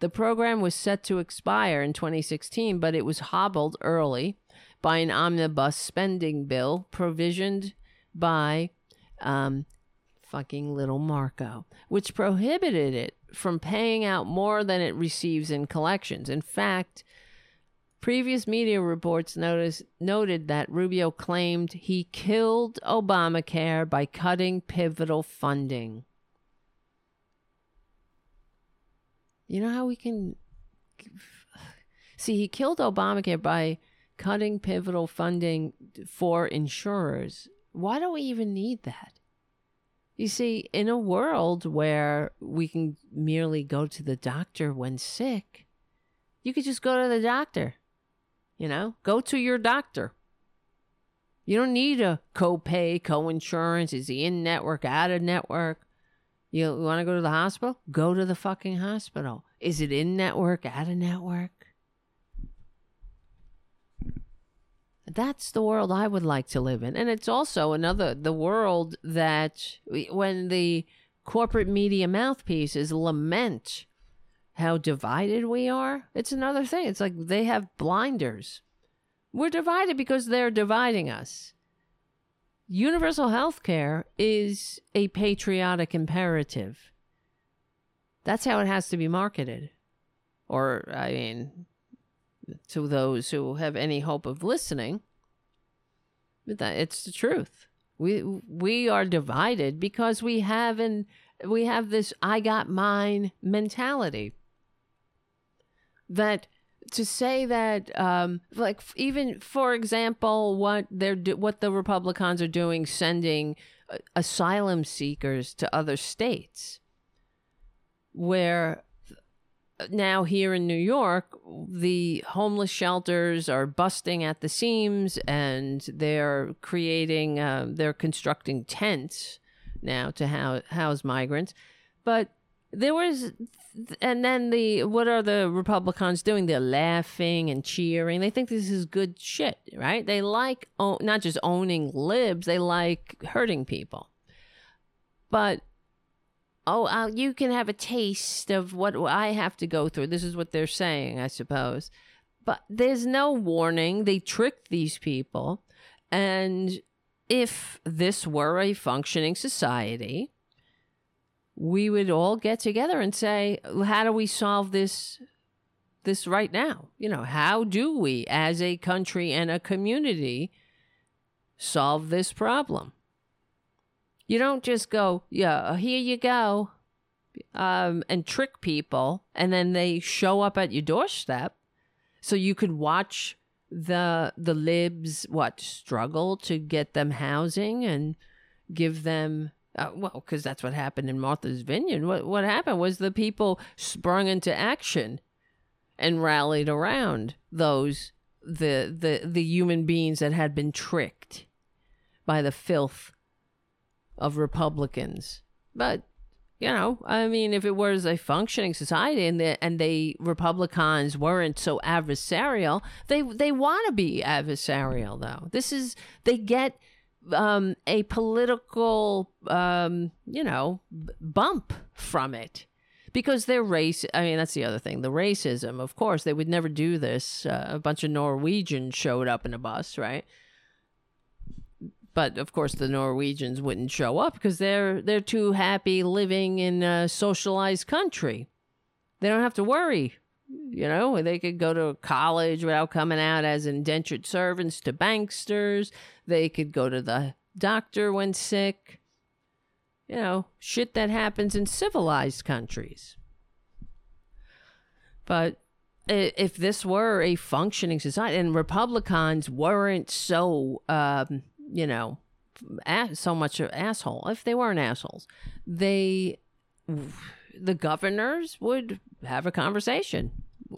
The program was set to expire in 2016, but it was hobbled early by an omnibus spending bill provisioned by um, fucking little Marco, which prohibited it from paying out more than it receives in collections. In fact, previous media reports noticed, noted that Rubio claimed he killed Obamacare by cutting pivotal funding. You know how we can see he killed Obamacare by cutting pivotal funding for insurers. Why do we even need that? You see, in a world where we can merely go to the doctor when sick, you could just go to the doctor. You know, go to your doctor. You don't need a copay, co-insurance. Is he in network, out of network? You want to go to the hospital? Go to the fucking hospital. Is it in network, out of network? That's the world I would like to live in. And it's also another, the world that when the corporate media mouthpieces lament how divided we are, it's another thing. It's like they have blinders. We're divided because they're dividing us. Universal health care is a patriotic imperative. That's how it has to be marketed. Or, I mean, to those who have any hope of listening, but that it's the truth. We we are divided because we have an we have this I got mine mentality. That to say that um, like even for example what they're do- what the republicans are doing sending uh, asylum seekers to other states where now here in New York, the homeless shelters are busting at the seams, and they're creating, uh, they're constructing tents now to house, house migrants. But there was, and then the what are the Republicans doing? They're laughing and cheering. They think this is good shit, right? They like not just owning libs, they like hurting people. But oh, uh, you can have a taste of what I have to go through. This is what they're saying, I suppose. But there's no warning. They tricked these people. And if this were a functioning society, we would all get together and say, how do we solve this this right now? You know, how do we as a country and a community solve this problem? You don't just go, yeah, here you go, um, and trick people, and then they show up at your doorstep, so you could watch the the libs what struggle to get them housing and give them uh, well because that's what happened in Martha's Vineyard. What what happened was the people sprung into action and rallied around those the the the human beings that had been tricked by the filth of Republicans. But you know, I mean, if it was a functioning society and the and they Republicans weren't so adversarial, they they want to be adversarial though. This is they get um, a political um, you know bump from it because they're race. I mean, that's the other thing. The racism, of course, they would never do this. Uh, a bunch of Norwegians showed up in a bus, right? but of course the Norwegians wouldn't show up because they're they're too happy living in a socialized country. They don't have to worry. You know, they could go to college without coming out as indentured servants to banksters. They could go to the doctor when sick. You know, shit that happens in civilized countries. But if this were a functioning society and Republicans weren't so um, you know, so much of asshole. If they weren't assholes, they, the governors would have a conversation.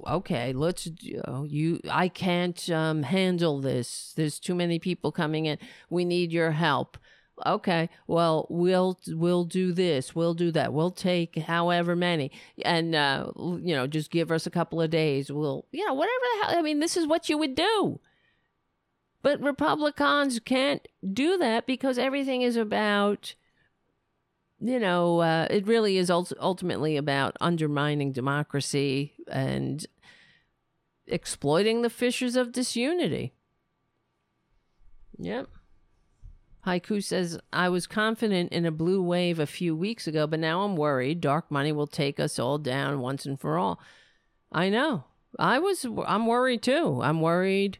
Okay, let's you, know, you I can't um, handle this. There's too many people coming in. We need your help. okay well we'll we'll do this we'll do that we'll take however many and uh you know just give us a couple of days we'll you know whatever the hell i mean this is what you would do but republicans can't do that because everything is about you know uh, it really is ult- ultimately about undermining democracy and exploiting the fissures of disunity yep Haiku says, I was confident in a blue wave a few weeks ago, but now I'm worried dark money will take us all down once and for all. I know. I was, I'm worried too. I'm worried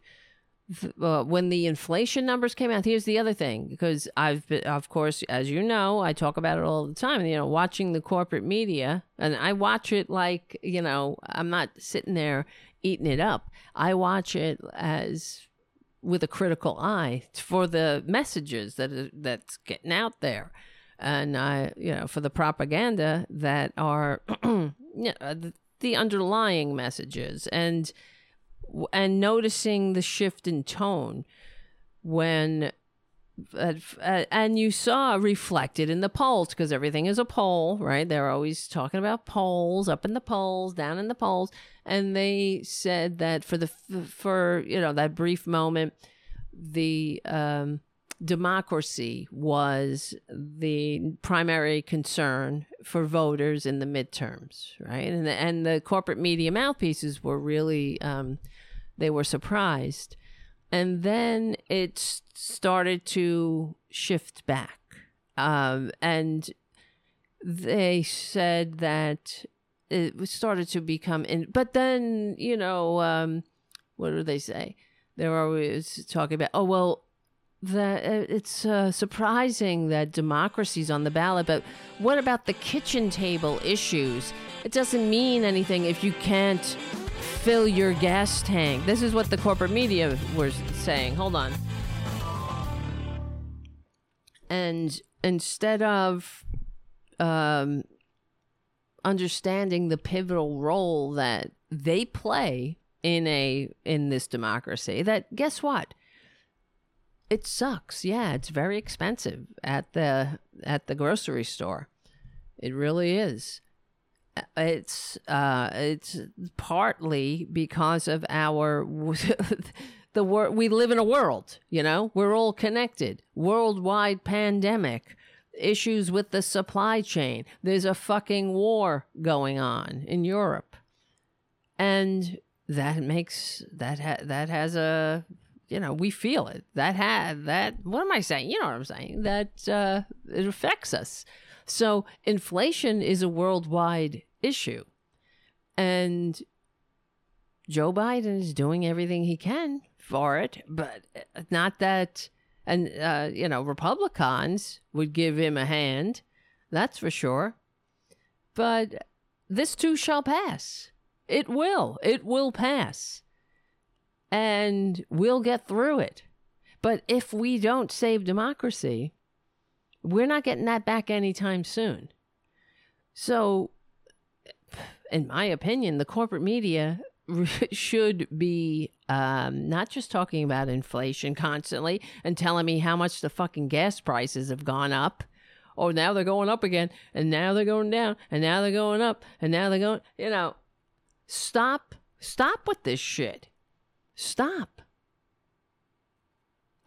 uh, when the inflation numbers came out. Here's the other thing, because I've, been, of course, as you know, I talk about it all the time, you know, watching the corporate media, and I watch it like, you know, I'm not sitting there eating it up. I watch it as with a critical eye for the messages that are, that's getting out there, and I, you know, for the propaganda that are you know, the underlying messages, and and noticing the shift in tone when and you saw reflected in the polls because everything is a poll, right? They're always talking about polls, up in the polls, down in the polls, and they said that for the for you know that brief moment, the um, democracy was the primary concern for voters in the midterms, right? And the, and the corporate media mouthpieces were really um, they were surprised. And then it started to shift back. Um, and they said that it started to become in but then you know um, what do they say? They're always talking about oh well that uh, it's uh, surprising that democracy's on the ballot but what about the kitchen table issues? It doesn't mean anything if you can't fill your gas tank. This is what the corporate media was saying. Hold on. And instead of um, understanding the pivotal role that they play in a in this democracy, that guess what? It sucks. Yeah, it's very expensive at the at the grocery store. It really is it's uh, it's partly because of our the world we live in a world you know? We're all connected. Worldwide pandemic issues with the supply chain. There's a fucking war going on in europe. And that makes that ha- that has a you know we feel it. That had that what am i saying? You know what i'm saying? That uh it affects us so inflation is a worldwide issue. And Joe Biden is doing everything he can for it, but not that, and, uh, you know, Republicans would give him a hand. That's for sure. But this too shall pass. It will. It will pass. And we'll get through it. But if we don't save democracy, we're not getting that back anytime soon. So, in my opinion, the corporate media should be um, not just talking about inflation constantly and telling me how much the fucking gas prices have gone up. Oh, now they're going up again, and now they're going down, and now they're going up, and now they're going. You know, stop, stop with this shit. Stop.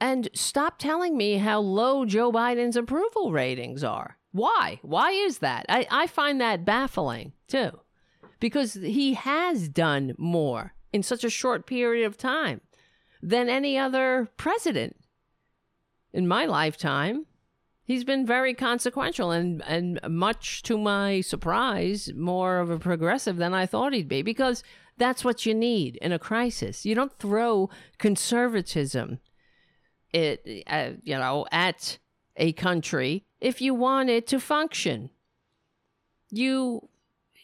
And stop telling me how low Joe Biden's approval ratings are. Why? Why is that? I, I find that baffling too, because he has done more in such a short period of time than any other president in my lifetime. He's been very consequential and, and much to my surprise, more of a progressive than I thought he'd be because that's what you need in a crisis. You don't throw conservatism it, uh, you know, at a country if you want it to function. You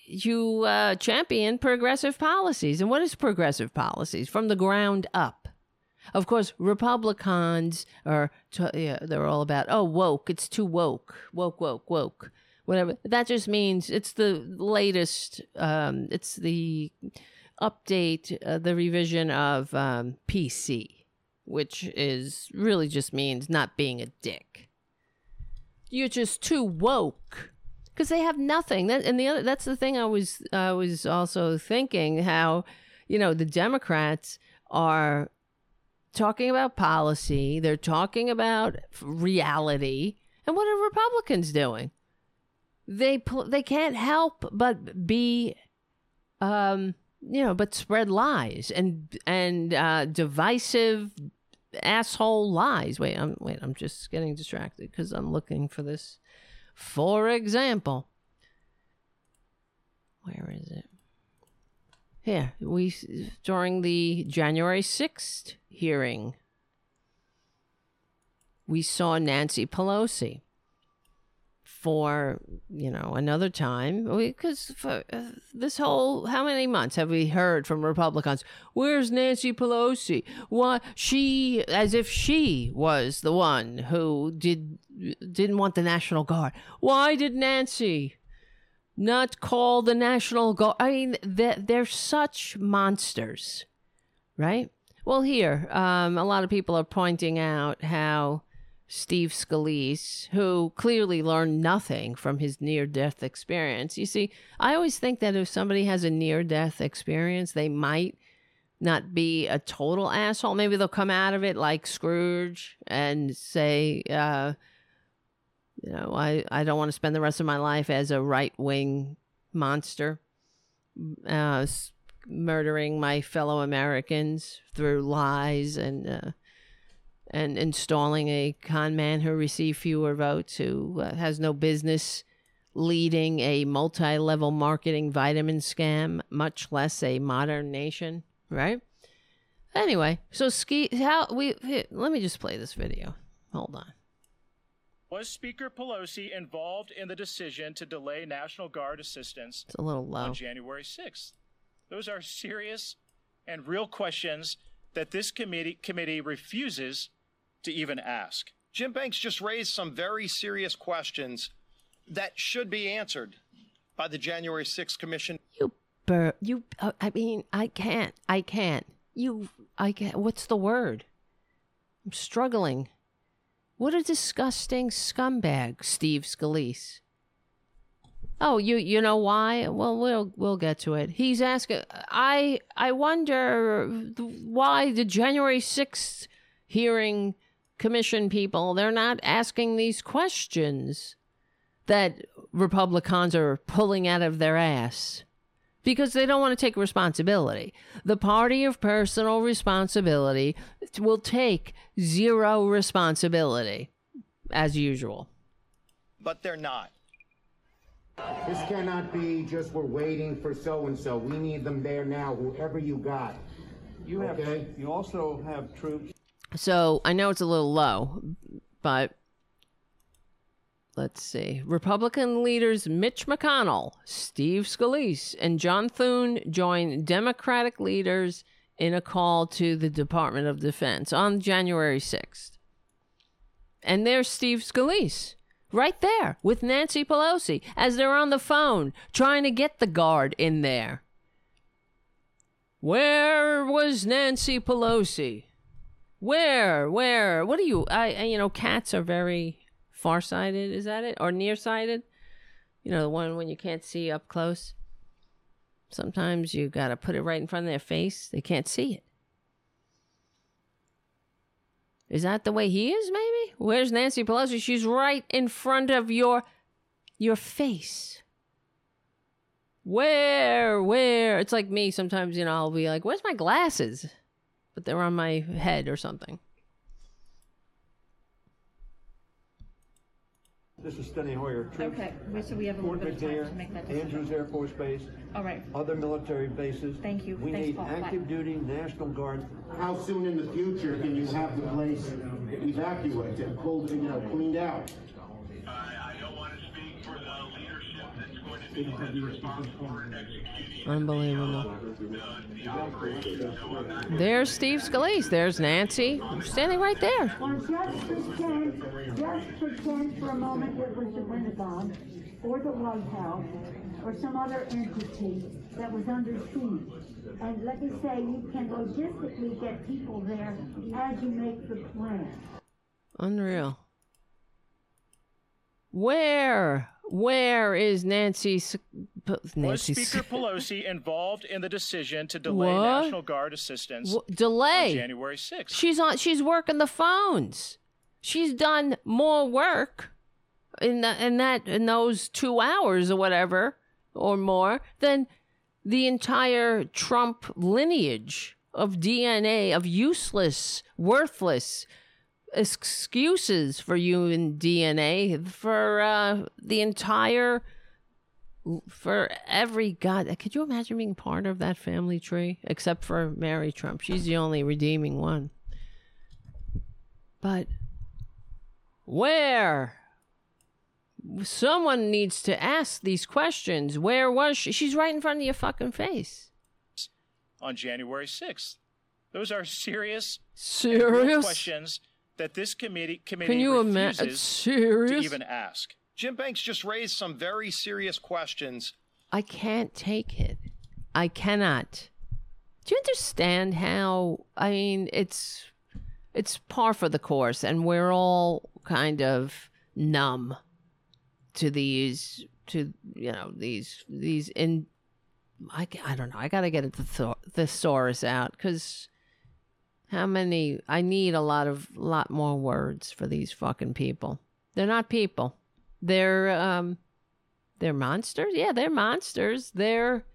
you uh, champion progressive policies, and what is progressive policies from the ground up? Of course, Republicans are t- yeah, they're all about oh woke, it's too woke, woke, woke, woke, whatever. That just means it's the latest. Um, it's the update, uh, the revision of um, PC which is really just means not being a dick. you're just too woke because they have nothing. That and the other that's the thing I was I was also thinking how you know the Democrats are talking about policy, they're talking about reality, and what are Republicans doing? They they can't help but be um you know but spread lies and and uh divisive asshole lies. Wait, I'm wait, I'm just getting distracted cuz I'm looking for this for example, where is it? Here, we during the January 6th hearing, we saw Nancy Pelosi for you know another time. Because for uh, this whole how many months have we heard from republicans where's nancy pelosi? Why she as if she was the one who did didn't want the national guard. Why did nancy not call the national guard i mean they're, they're such monsters right? Well here um, a lot of people are pointing out how Steve Scalise, who clearly learned nothing from his near death experience. You see, I always think that if somebody has a near death experience, they might not be a total asshole. Maybe they'll come out of it like Scrooge and say, uh, you know, I, I don't want to spend the rest of my life as a right wing monster, uh, murdering my fellow Americans through lies and, uh, and installing a con man who received fewer votes, who uh, has no business leading a multi level marketing vitamin scam, much less a modern nation, right? Anyway, so ski how we here, let me just play this video. Hold on. Was Speaker Pelosi involved in the decision to delay National Guard assistance it's a little low. on January 6th? Those are serious and real questions that this committee committee refuses to even ask. Jim Banks just raised some very serious questions that should be answered by the January 6th Commission. You, bur- you. Uh, I mean, I can't. I can't. You. I can't. What's the word? I'm struggling. What a disgusting scumbag, Steve Scalise. Oh, you you know why? Well, we'll we'll get to it. He's asking. I I wonder why the January sixth hearing commission people, they're not asking these questions that Republicans are pulling out of their ass because they don't want to take responsibility. The party of personal responsibility will take zero responsibility as usual. But they're not. This cannot be just we're waiting for so and so. We need them there now, whoever you got. You have. You also have troops. So I know it's a little low, but let's see. Republican leaders Mitch McConnell, Steve Scalise, and John Thune join Democratic leaders in a call to the Department of Defense on January 6th. And there's Steve Scalise right there with Nancy Pelosi as they're on the phone trying to get the guard in there. Where was Nancy Pelosi? Where? Where? What are you? I, I you know, cats are very farsighted. Is that it? Or nearsighted? You know, the one when you can't see up close. Sometimes you got to put it right in front of their face. They can't see it. Is that the way he is? Maybe. Where's Nancy Pelosi? She's right in front of your your face. Where? Where? It's like me. Sometimes you know I'll be like, "Where's my glasses?" But they're on my head or something. This is Steny Hoyer. Troops. Okay, wait, so we have a little Fort bit of time to make that decision. Andrews Air Force Base, All right, other military bases. Thank you. We Thanks, need Paul. Bye. active duty National Guard. How soon in the future can you have the place evacuated, pulled, you know, cleaned out? Unbelievable. the operation. So I'm not There's Steve Scalise. There's Nancy. Standing right there. Just pretend, just pretend for a moment it was the Pentagon or the White House or some other entity that was under siege. And let me say, you can logistically get people there as you make the plan. Unreal. Where? Where is Nancy? S- P- Was Nancy S- Speaker Pelosi involved in the decision to delay What? National Guard assistance W- on delay? January 6th? She's on. She's working the phones. She's done more work in the, in that in those two hours or whatever or more than the entire Trump lineage of DNA of useless, worthless excuses for human DNA for uh, the entire for every god. Could you imagine being part of that family tree? Except for Mary Trump, she's the only redeeming one. But where? Someone needs to ask these questions. Where was she? She's right in front of your fucking face. on January 6th. Those are serious, Serious? questions that this committee committee Can you imagine? refuses to even ask. Jim Banks just raised some very serious questions. I can't take it. I cannot. Do you understand how? I mean, it's it's par for the course, and we're all kind of numb to these to you know these these in. I, I don't know. I gotta get a thesau- thesaurus out because how many? I need a lot of lot more words for these fucking people. They're not people. They're um they're monsters? Yeah, they're monsters. They're.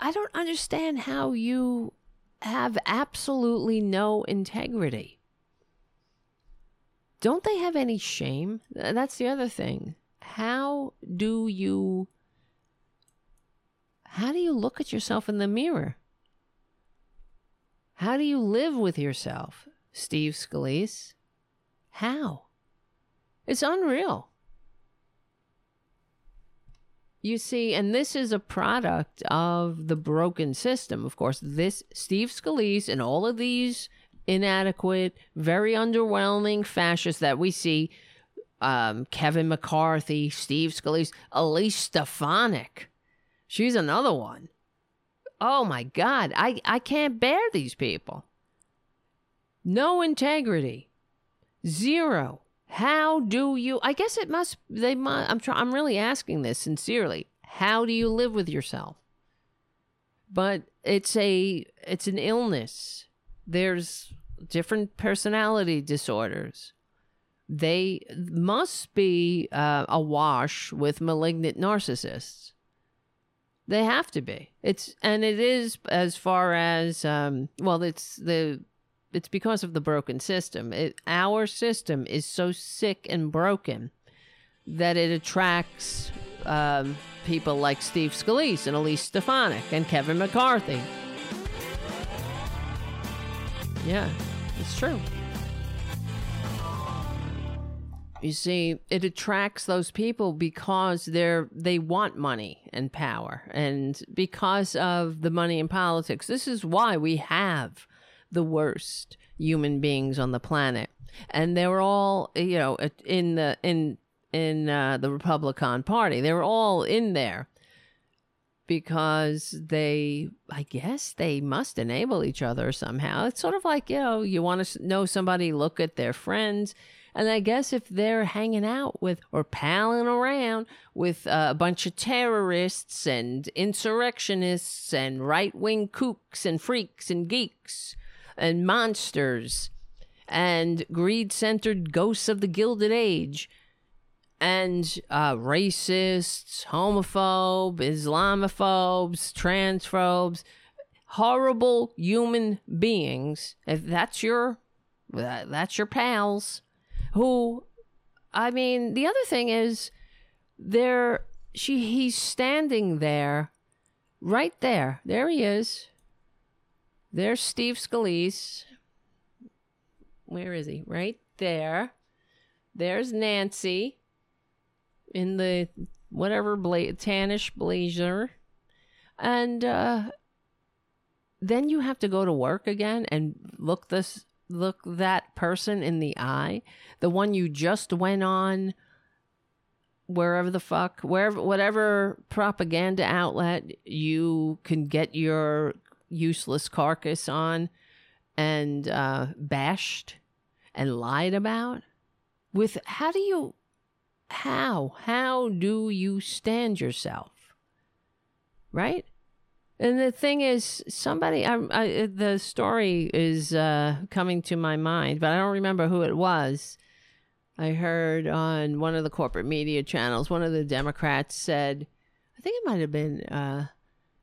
I- don't understand how you have absolutely no integrity. Don't they have any shame? That's the other thing. How do you. How do you look at yourself in the mirror? How do you live with yourself, Steve Scalise? How? It's unreal. You see, and this is a product of the broken system. Of course, this Steve Scalise and all of these inadequate, very underwhelming fascists that we see um, Kevin McCarthy, Steve Scalise, Elise Stefanik. She's another one. Oh my God. I, I can't bear these people. No integrity. Zero. How do you? I guess it must. They must. I'm trying. I'm really asking this sincerely. How do you live with yourself? But it's a. It's an illness. There's different personality disorders. They must be uh, awash with malignant narcissists. They have to be. It's and it is as far as um, well. It's the it's because of the broken system. It, our system is so sick and broken that it attracts um, people like Steve Scalise and Elise Stefanik and Kevin McCarthy. Yeah, it's true. You see, it attracts those people because they're they want money and power, and because of the money in politics. This is why we have the worst human beings on the planet, and they were all you know in the in in uh, the Republican Party. They were all in there because they, I guess, they must enable each other somehow. It's sort of like you know, you want to know somebody, look at their friends. And I guess if they're hanging out with or palling around with uh, a bunch of terrorists and insurrectionists and right wing kooks and freaks and geeks and monsters and greed centered ghosts of the Gilded Age and uh, racists, homophobe, Islamophobes, transphobes, horrible human beings. If that's your that, that's your pals, who, I mean, the other thing is, there she he's standing there, right there. There he is. There's Steve Scalise. Where is he? Right there. There's Nancy in the whatever bla- tannish blazer. And uh, then you have to go to work again and look this look that person in the eye, the one you just went on wherever the fuck, wherever whatever propaganda outlet you can get your useless carcass on and uh, bashed and lied about with how do you how? How do you stand yourself? Right? And the thing is, somebody, I, I, the story is uh, coming to my mind, but I don't remember who it was. I heard on one of the corporate media channels, one of the Democrats said, I think it might have been uh,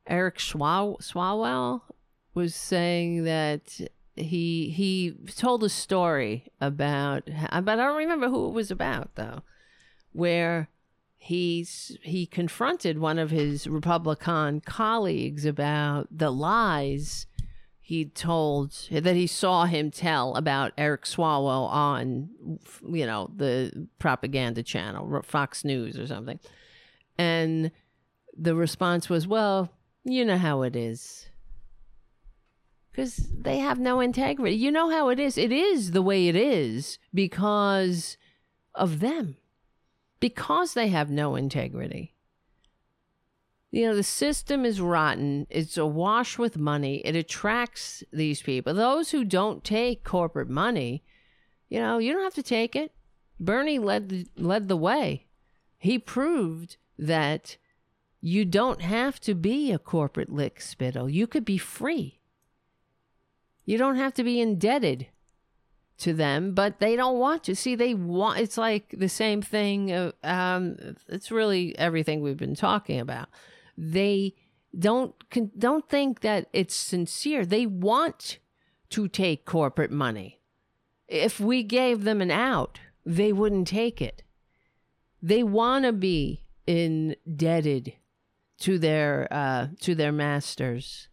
Eric Schwa- Swalwell was saying that he he told a story about, but I don't remember who it was about though, where he's he confronted one of his Republican colleagues about the lies he told that he saw him tell about Eric Swalwell on you know the propaganda channel Fox News or something. And the response was well you know how it is. Because they have no integrity. You know how it is. It is the way it is because of them because they have no integrity. You know, the system is rotten. It's awash with money. It attracts these people. Those who don't take corporate money, you know, you don't have to take it. Bernie led the, led the way. He proved that you don't have to be a corporate lick spittle. You could be free. You don't have to be indebted to them, but they don't want to. See, they want. It's like the same thing. Uh, um, it's really everything we've been talking about. They don't don't think that it's sincere. They want to take corporate money. If we gave them an out, they wouldn't take it. They want to be indebted to their uh, to their masters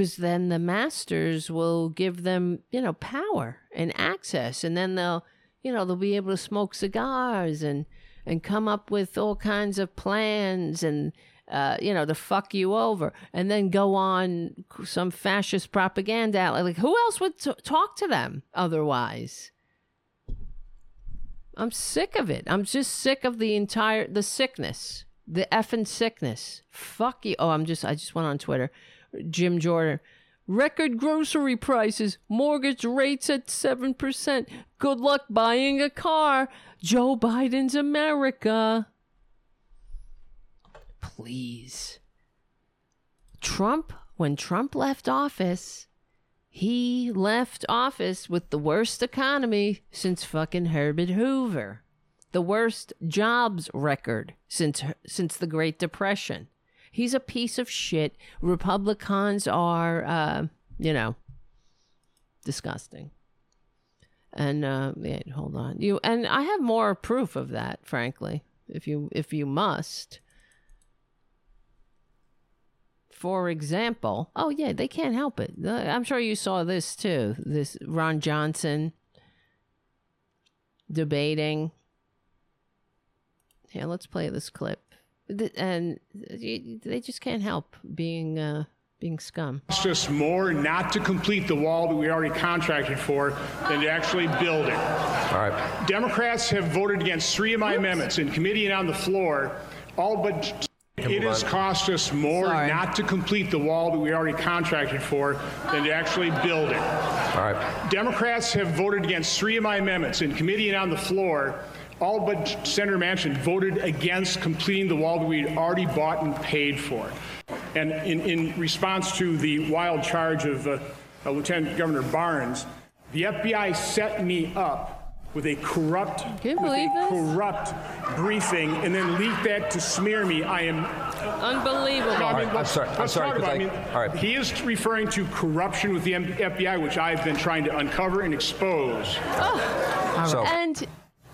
because then the masters will give them, you know, power and access, and then they'll, you know, they'll be able to smoke cigars and and come up with all kinds of plans and. Uh, you know, to fuck you over, and then go on some fascist propaganda. Like, who else would t- talk to them otherwise? I'm sick of it. I'm just sick of the entire the sickness, the effing sickness. Fuck you. Oh, I'm just. I just went on Twitter. Jim Jordan. Record grocery prices, mortgage rates at 7%. Good luck buying a car. Joe Biden's America. Please. Trump, when Trump left office, he left office with the worst economy since fucking Herbert Hoover. The worst jobs record since since the Great Depression. He's a piece of shit. Republicans are, uh, you know, disgusting. And uh, hold on, you and I have more proof of that, frankly. If you if you must. For example, oh yeah, they can't help it. I'm sure you saw this too. This Ron Johnson debating. Here, let's play this clip and they just can't help being uh, being scum. It's just more not to complete the wall that we already contracted for than to actually build it. All right. Democrats have voted against three of my Oops. amendments in committee and on the floor, all but. It has cost us more Sorry. not to complete the wall that we already contracted for than to actually build it. All right. Democrats have voted against three of my amendments in committee and on the floor, all but Senator Manchin voted against completing the wall that we had already bought and paid for. And in, in response to the wild charge of uh, uh, Lieutenant Governor Barnes, the FBI set me up with a corrupt, with a corrupt briefing, and then leaked that to smear me. I am unbelievable. No, I mean, I'm sorry. I'm sorry. About, I, I mean, all right. He is referring to corruption with the FBI, which I've been trying to uncover and expose. Oh. So, and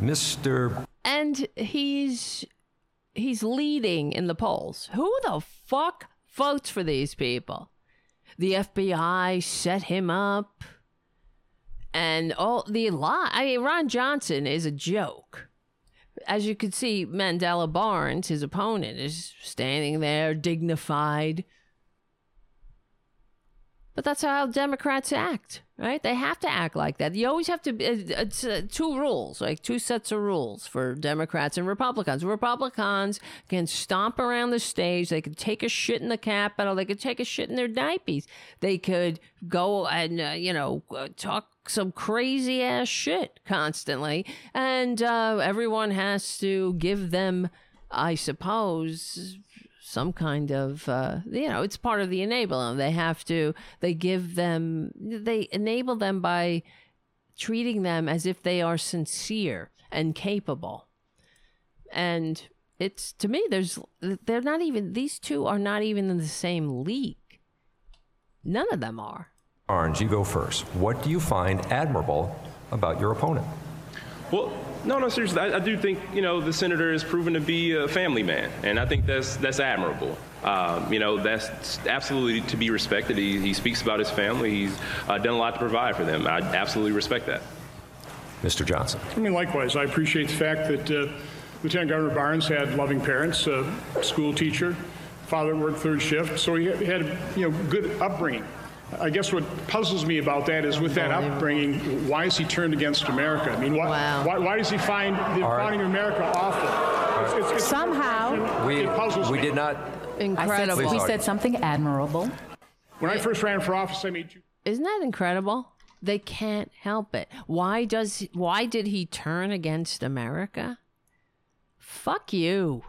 Mr. And he's he's leading in the polls. Who the fuck votes for these people? The FBI set him up. And all the lie. I mean, Ron Johnson is a joke. As you can see, Mandela Barnes, his opponent, is standing there dignified. But that's how Democrats act, right? They have to act like that. You always have to. It's uh, two rules, like two sets of rules for Democrats and Republicans. Republicans can stomp around the stage. They could take a shit in the Capitol. They could take a shit in their diapers. They could go and uh, you know uh, talk some crazy ass shit constantly, and uh, everyone has to give them, I suppose, some kind of uh, you know it's part of the enabling they have to they give them they enable them by treating them as if they are sincere and capable and it's to me there's they're not even these two are not even in the same league none of them are Barnes, you go first. What do you find admirable about your opponent? Well, no, no, seriously. I, I, do think you know the senator has proven to be a family man, and I think that's that's admirable. Um, you know, that's absolutely to be respected. He, he speaks about his family. He's uh, done a lot to provide for them. I absolutely respect that. Mr. Johnson. I mean, likewise, I appreciate the fact that uh, Lieutenant Governor Barnes had loving parents, a school teacher, father worked third shift, so he had you know good upbringing. I guess what puzzles me about that is with that upbringing, why is he turned against America? I mean, why, wow. why, why, does he find the right. founding of America awful? It's, it's, it's Somehow. We, we did not. Incredible. I said, we said something admirable. When I first ran for office, I made you. Isn't that incredible? They can't help it. Why does why did he turn against America? Fuck you.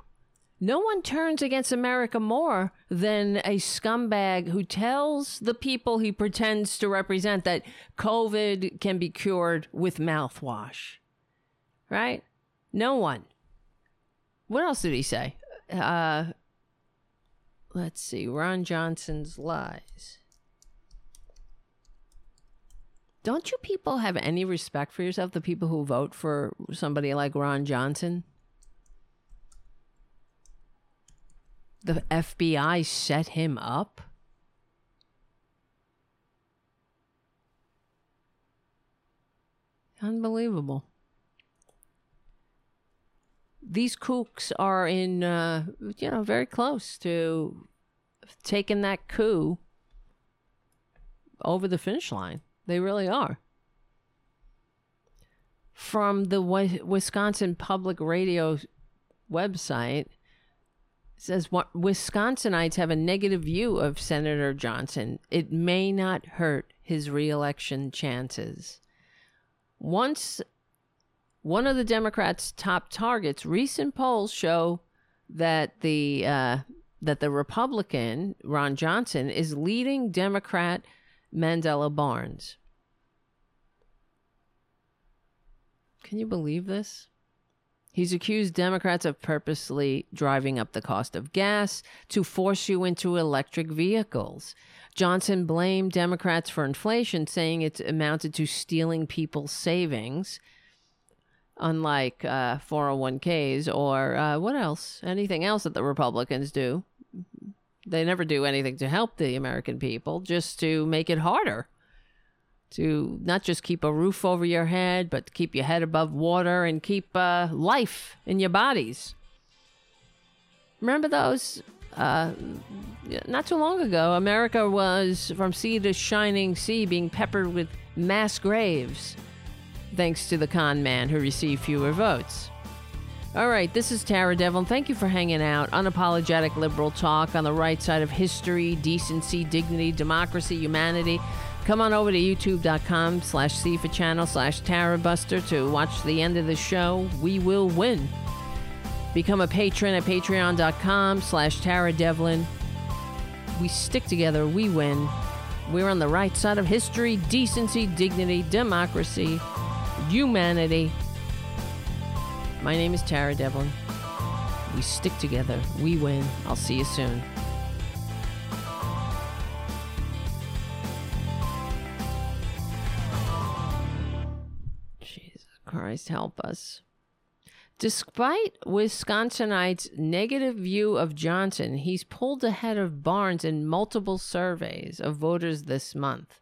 No one turns against America more than a scumbag who tells the people he pretends to represent that COVID can be cured with mouthwash. Right? No one. What else did he say? Uh, let's see. Ron Johnson's lies. Don't you people have any respect for yourself, the people who vote for somebody like Ron Johnson? The FBI set him up? Unbelievable. These kooks are in, uh, you know, very close to taking that coup over the finish line. They really are. From the Wisconsin Public Radio website, says Wisconsinites have a negative view of Senator Johnson. It may not hurt his reelection chances. Once one of the Democrats' top targets, recent polls show that the uh, that the Republican Ron Johnson is leading Democrat Mandela Barnes. Can you believe this? He's accused Democrats of purposely driving up the cost of gas to force you into electric vehicles. Johnson blamed Democrats for inflation, saying it amounted to stealing people's savings, unlike uh, 401ks or uh, what else? Anything else that the Republicans do. They never do anything to help the American people, just to make it harder to not just keep a roof over your head, but keep your head above water and keep uh, life in your bodies. Remember those? Uh, not too long ago, America was from sea to shining sea being peppered with mass graves, thanks to the con man who received fewer votes. All right, this is Tara Devlin. Thank you for hanging out. Unapologetic liberal talk on the right side of history, decency, dignity, democracy, humanity. Come on over to youtube.com slash CFA channel slash Tarabuster to watch the end of the show. We will win. Become a patron at patreon.com slash Tara Devlin. We stick together, we win. We're on the right side of history, decency, dignity, democracy, humanity. My name is Tara Devlin. We stick together, we win. I'll see you soon. Christ help us. Despite Wisconsinites' negative view of Johnson, he's pulled ahead of Barnes in multiple surveys of voters this month.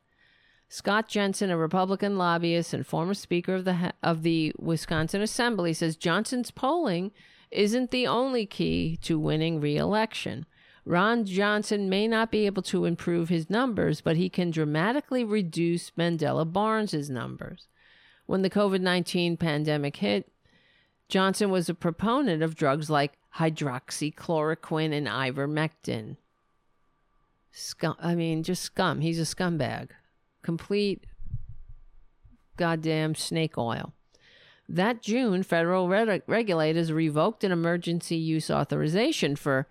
Scott Jensen, a Republican lobbyist and former Speaker of the of the Wisconsin Assembly, says Johnson's polling isn't the only key to winning re-election. Ron Johnson may not be able to improve his numbers, but he can dramatically reduce Mandela Barnes's numbers. When the COVID 19 pandemic hit, Johnson was a proponent of drugs like hydroxychloroquine and ivermectin. Scum, I mean, just scum. He's a scumbag. Complete goddamn snake oil. That June, federal reg- regulators revoked an emergency use authorization for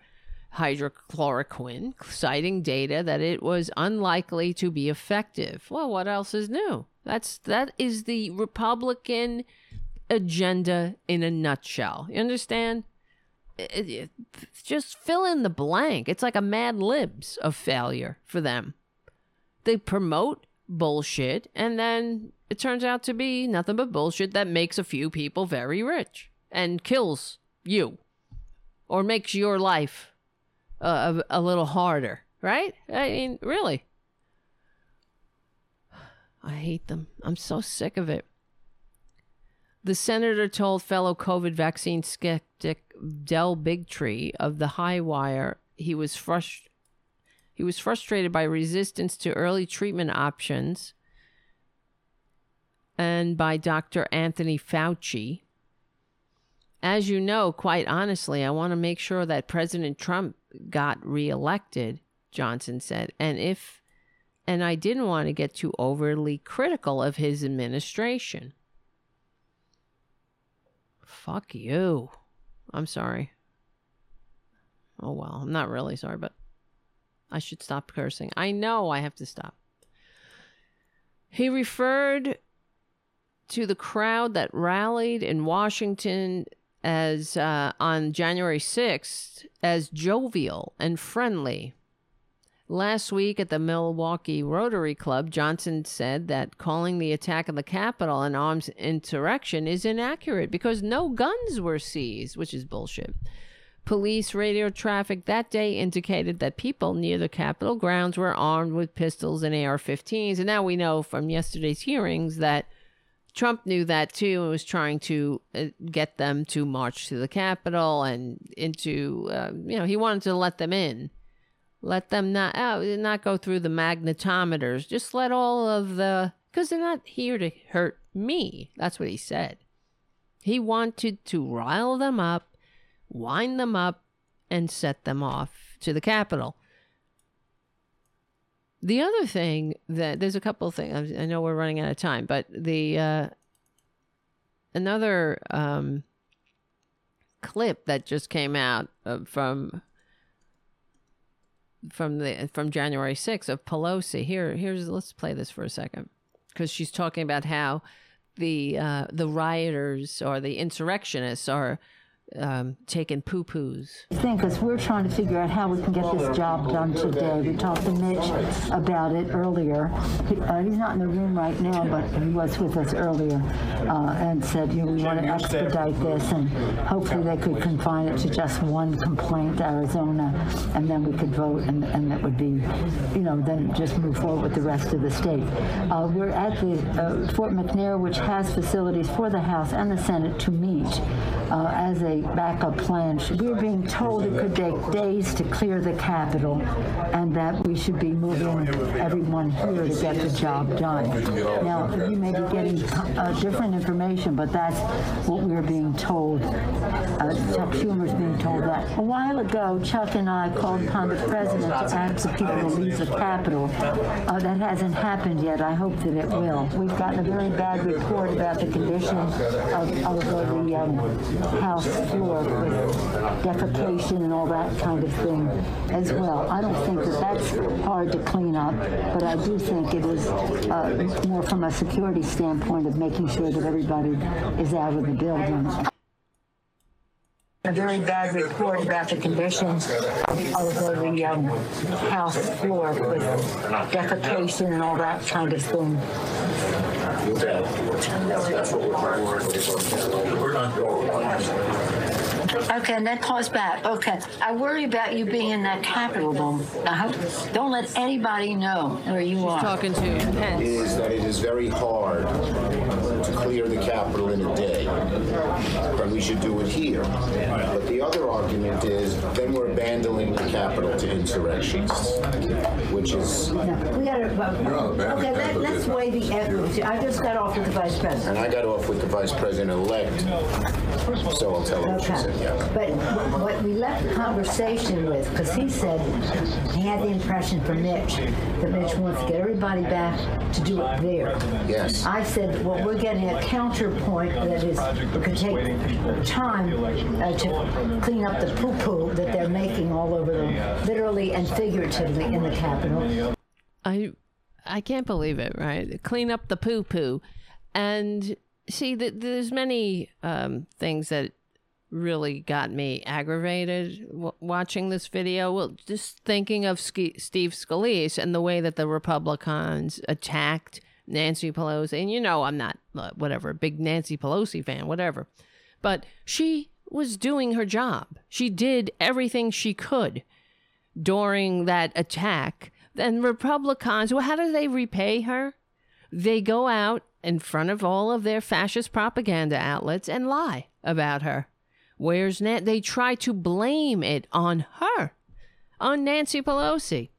hydrochloroquine, citing data that it was unlikely to be effective. Well, what else is new? That's that is the Republican agenda in a nutshell. You understand? It- it- just fill in the blank. It's like a Mad Libs of failure for them. They promote bullshit, and then it turns out to be nothing but bullshit that makes a few people very rich and kills you or makes your life uh, a, a little harder, right? I mean, really. I hate them. I'm so sick of it. The senator told fellow COVID vaccine skeptic Del Bigtree of the High Wire he was he was frustrated by resistance to early treatment options and by Dr. Anthony Fauci. As you know, quite honestly, I want to make sure that President Trump got reelected, Johnson said. And if and I didn't want to get too overly critical of his administration. Fuck you. I'm sorry. Oh well, I'm not really sorry, but I should stop cursing. I know I have to stop. He referred to the crowd that rallied in Washington as uh, on January 6th as jovial and friendly. Last week at the Milwaukee Rotary Club, Johnson said that calling the attack on the Capitol an armed insurrection is inaccurate because no guns were seized, which is bullshit. Police radio traffic that day indicated that people near the Capitol grounds were armed with pistols and AR 15s. And now we know from yesterday's hearings that Trump knew that too and was trying to uh, get them to march to the Capitol and into, uh, you know, he wanted to let them in. Let them not uh, not go through the magnetometers. Just let all of the because they're not here to hurt me. That's what he said. He wanted to rile them up, wind them up, and set them off to the Capitol. The other thing that there's a couple of things. I know we're running out of time, but the uh, another um, clip that just came out uh, from from the from January 6th of Pelosi. Here, here's let's play this for a second because she's talking about how the uh, the rioters or the insurrectionists are um, taking poo poos. Think as we're trying to figure out how we can get this job done today. We talked to Mitch about it earlier. He, uh, he's not in the room right now, but he was with us earlier uh, and said, you know, we want to expedite this and hopefully they could confine it to just one complaint, Arizona, and then we could vote and, and that would be, you know, then just move forward with the rest of the state. Uh, we're at the uh, Fort McNair, which has facilities for the House and the Senate to meet uh, as a backup plan. We're being told it could take days to clear the Capitol and that we should be moving everyone here to get the job done. Now, you may be getting uh, different information, but that's what we're being told. Uh, Chuck Schumer's being told that. A while ago, Chuck and I called upon the president to ask the people to leave the Capitol. Uh, that hasn't happened yet. I hope that it will. We've gotten a very bad report about the condition of, of the um, House floor with defecation and all that kind of thing as well. I don't think that that's hard to clean up, but I do think it is uh, more from a security standpoint of making sure that everybody is out of the building. A very bad report about the conditions of the um, House floor with defecation and all that kind of thing. Okay, and that calls back. Okay, I worry about you being in that Capitol room. I hope, uh-huh. don't let anybody know where you are. Talking to Pence. Is that it is very hard to clear the Capitol in a day, and we should do it here. But the other argument is then we're abandoning the Capitol to insurrectionists, which is, No, we gotta, well, okay, let, let's weigh the evidence. I just got off with the vice president. and I got off with the Vice President-elect, so I'll tell her what she Okay. said, yeah. But wh- what we left the conversation with, because he said he had the impression from Mitch that Mitch wants to get everybody back to do it there. Yes. I said, well, we're getting a counterpoint that is, it could take time uh, to clean up the poo-poo that they're making all over them, literally and figuratively in the Capitol. I I can't believe it, right? Clean up the poo poo. And see that there's many um, things that really got me aggravated w- watching this video. Well, just thinking of Steve Scalise and the way that the Republicans attacked Nancy Pelosi. And you know, I'm not uh, whatever, big Nancy Pelosi fan, whatever. But she was doing her job. She did everything she could during that attack. Then Republicans, well, how do they repay her? They go out in front of all of their fascist propaganda outlets and lie about her. Where's Nan? They try to blame it on her, on Nancy Pelosi.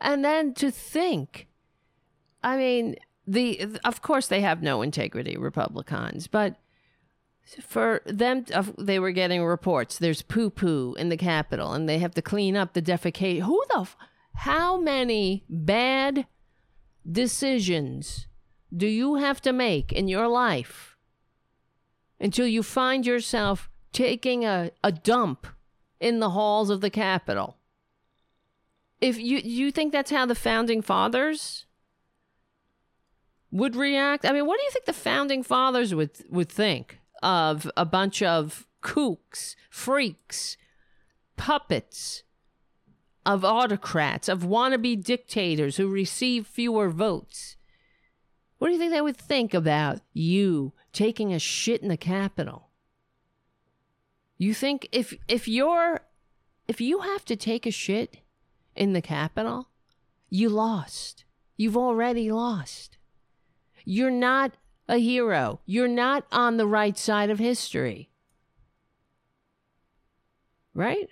And then to think, I mean, the of course they have no integrity, Republicans, but for them, they were getting reports. There's poo poo in the Capitol, and they have to clean up the defecation. Who the? F- how many bad decisions do you have to make in your life until you find yourself taking a, a dump in the halls of the Capitol? If you you think that's how the founding fathers would react? I mean, what do you think the founding fathers would would think of a bunch of kooks, freaks, puppets of autocrats, of wannabe dictators who receive fewer votes? What do you think they would think about you taking a shit in the Capitol? You think if if you're if you have to take a shit in the Capitol, you lost. You've already lost. You're not a hero. You're not on the right side of history. Right?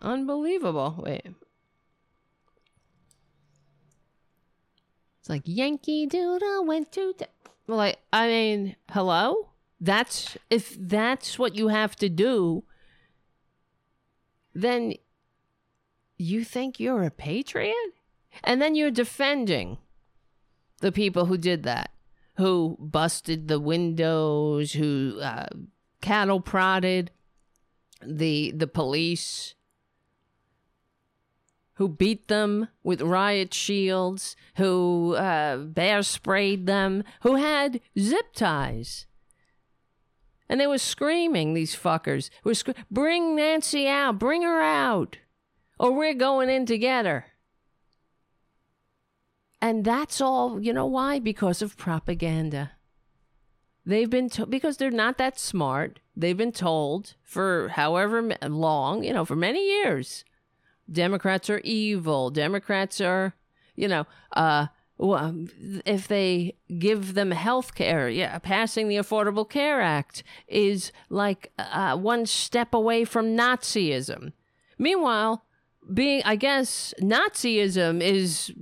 Unbelievable. Wait. It's like Yankee Doodle went to. t- Well, like, I mean, hello? That's if that's what you have to do, then you think you're a patriot? And then you're defending the people who did that, who busted the windows, who uh, cattle prodded the the police, who beat them with riot shields, who uh, bear sprayed them, who had zip ties. And they were screaming, these fuckers. Were scre- bring Nancy out, bring her out, or we're going in together. And that's all, you know why? Because of propaganda. They've been to- because they're not that smart. They've been told for however long, you know, for many years, Democrats are evil. Democrats are, you know, uh, well, if they give them health care, yeah, passing the Affordable Care Act is like uh, one step away from Nazism. Meanwhile, being, I guess, Nazism is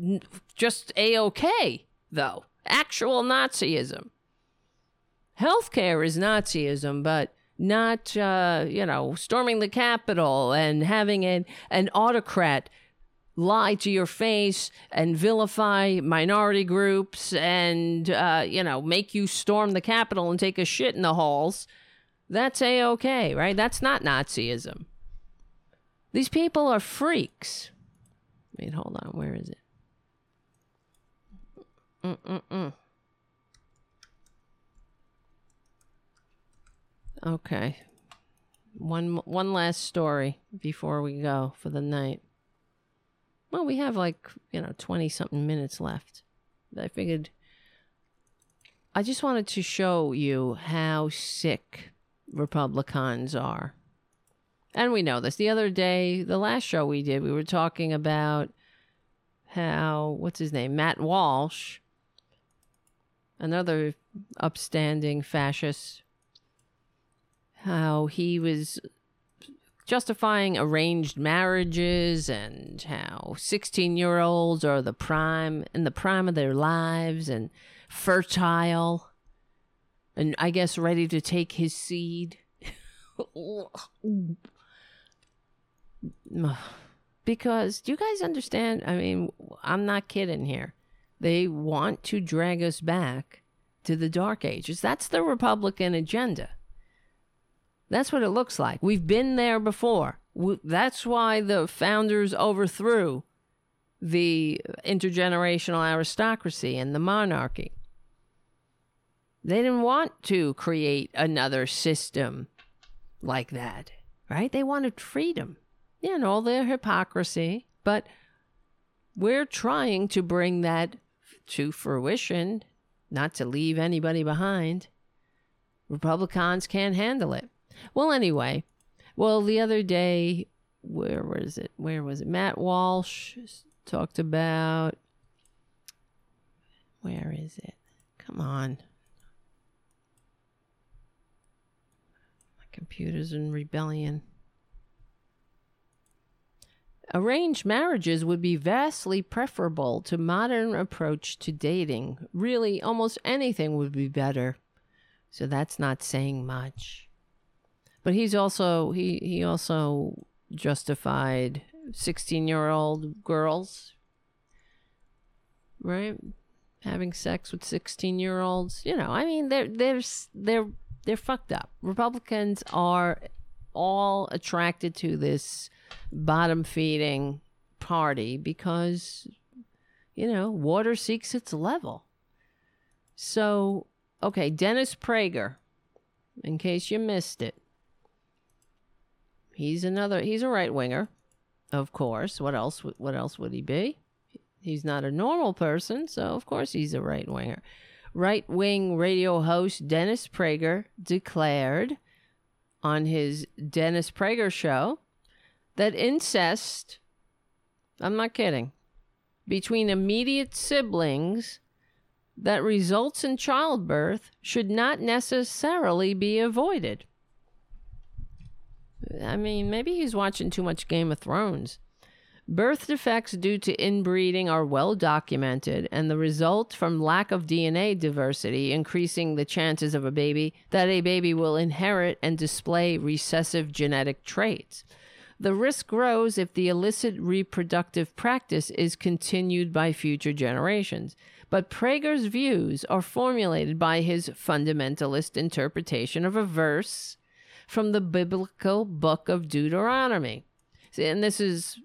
just a okay, though. Actual Nazism. Healthcare is Nazism, but not, uh, you know, storming the Capitol and having an, an autocrat lie to your face and vilify minority groups and, uh, you know, make you storm the Capitol and take a shit in the halls. That's a okay, right? That's not Nazism. These people are freaks. Wait, hold on. Where is it? Mm-mm-mm. Okay. One one last story before we go for the night. Well, we have like, you know, 20 something minutes left. I figured I just wanted to show you how sick Republicans are. And we know this. The other day, the last show we did, we were talking about how, what's his name? Matt Walsh another upstanding fascist, how he was justifying arranged marriages and how 16 year olds are the prime in the prime of their lives and fertile and I guess ready to take his seed. because do you guys understand? I mean, I'm not kidding here. They want to drag us back to the dark ages. That's the Republican agenda. That's what it looks like. We've been there before. W- That's why the founders overthrew the intergenerational aristocracy and the monarchy. They didn't want to create another system like that, right? They wanted freedom. Yeah, and all their hypocrisy, but we're trying to bring that to fruition, not to leave anybody behind. Republicans can't handle it. Well, anyway, well, the other day, where was it? Where was it? Matt Walsh talked about. Where is it? Come on. My computer's in rebellion. Arranged marriages would be vastly preferable to modern approach to dating. Really, almost anything would be better. So that's not saying much. But he's also he he also justified 16-year-old girls right? Having sex with 16-year-olds. You know, I mean they're they're they're they're fucked up. Republicans are all attracted to this bottom feeding party because you know, water seeks its level. So, okay, Dennis Prager, in case you missed it, he's another, he's a right winger, of course. What else, what else would he be? He's not a normal person, so of course he's a right winger. Right wing radio host Dennis Prager declared on his Dennis Prager show that incest, I'm not kidding, between immediate siblings that results in childbirth should not necessarily be avoided. I mean, maybe he's watching too much Game of Thrones. Birth defects due to inbreeding are well documented, and the result from lack of DNA diversity, increasing the chances of a baby that a baby will inherit and display recessive genetic traits. The risk grows if the illicit reproductive practice is continued by future generations. But Prager's views are formulated by his fundamentalist interpretation of a verse from the biblical book of Deuteronomy. And this is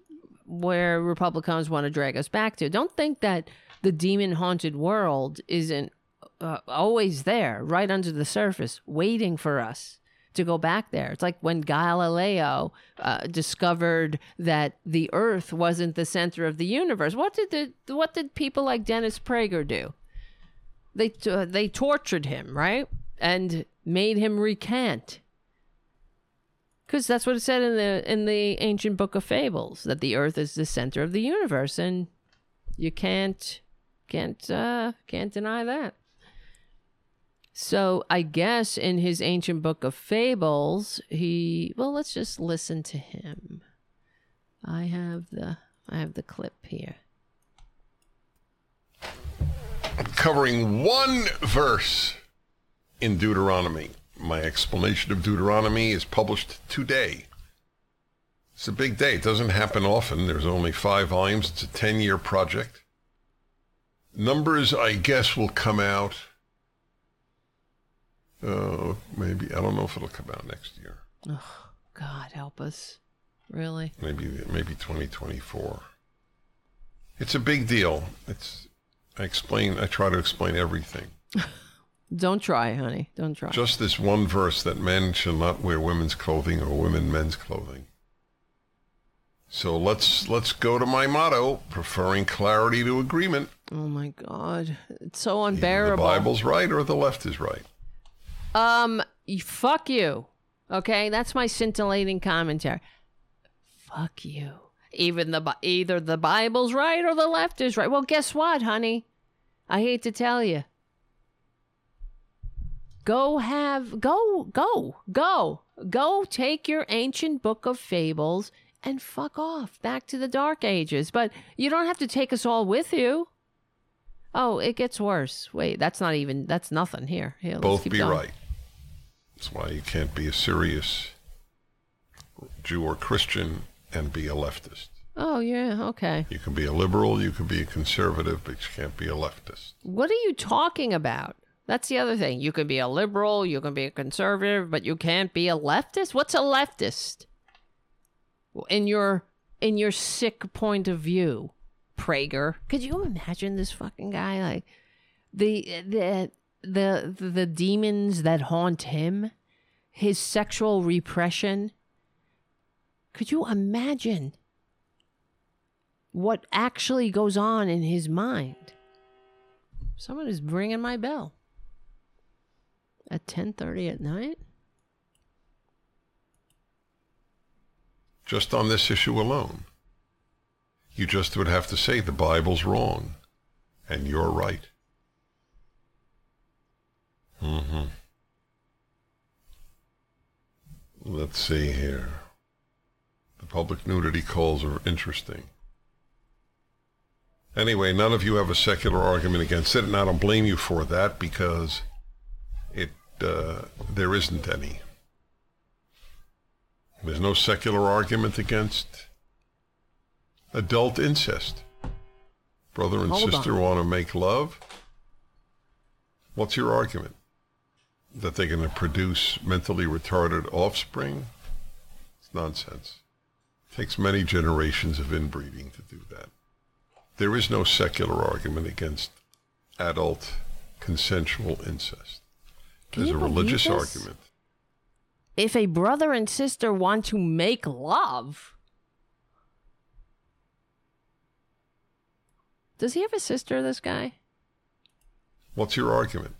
where Republicans want to drag us back to. Don't think that the demon haunted world isn't uh, always there, right under the surface, waiting for us to go back there. It's like when Galileo uh, discovered that the Earth wasn't the center of the universe. What did the what did people like Dennis Prager do? They uh, they tortured him, right, and made him recant. Because that's what it said in the in the ancient book of fables that the Earth is the center of the universe, and you can't can't uh, can't deny that. So I guess in his ancient book of fables, he well, let's just listen to him. I have the I have the clip here. covering one verse in Deuteronomy. My explanation of Deuteronomy is published today. It's a big day. It doesn't happen often. There's only five volumes. It's a 10 year project. Numbers, I guess, will come out. Uh, maybe, I don't know if it'll come out next year. Oh, God help us. Really? Maybe, maybe 2024. It's a big deal. It's, I explain, I try to explain everything. Don't try, honey. Don't try. Just this one verse that men shall not wear women's clothing or women men's clothing. So let's let's go to my motto, preferring clarity to agreement. Oh my God, it's so Either the unbearable. Bible's right or the left is right. Um, fuck you. Okay, that's my scintillating commentary. Fuck you. Even the either the Bible's right or the left is right. Well, guess what, honey? I hate to tell you. Go have go go go go take your ancient book of fables and fuck off back to the dark ages. But you don't have to take us all with you. Oh, it gets worse. Wait, that's not even that's nothing here. Here, let's Both be going. right. That's why you can't be a serious Jew or Christian and be a leftist. Oh yeah, okay. You can be a liberal, you can be a conservative, but you can't be a leftist. What are you talking about? That's the other thing. You can be a liberal, you can be a conservative, but you can't be a leftist. What's a leftist? In your in your sick point of view, Prager. Could you imagine this fucking guy like the the the the demons that haunt him, his sexual repression? Could you imagine what actually goes on in his mind? Someone is ringing my bell at 10:30 at night. Just on this issue alone. You just would have to say the Bible's wrong and you're right. Mm-hmm. Let's see here. The public nudity calls are interesting. Anyway, none of you have a secular argument against it, and I don't blame you for that because uh, there isn't any. There's no secular argument against adult incest. Brother and Hold sister on. want to make love. What's your argument? That they're going to produce mentally retarded offspring? It's nonsense. It takes many generations of inbreeding to do that. There is no secular argument against adult consensual incest. Can There's a religious argument. If a brother and sister want to make love, does he have a sister? This guy? What's your argument?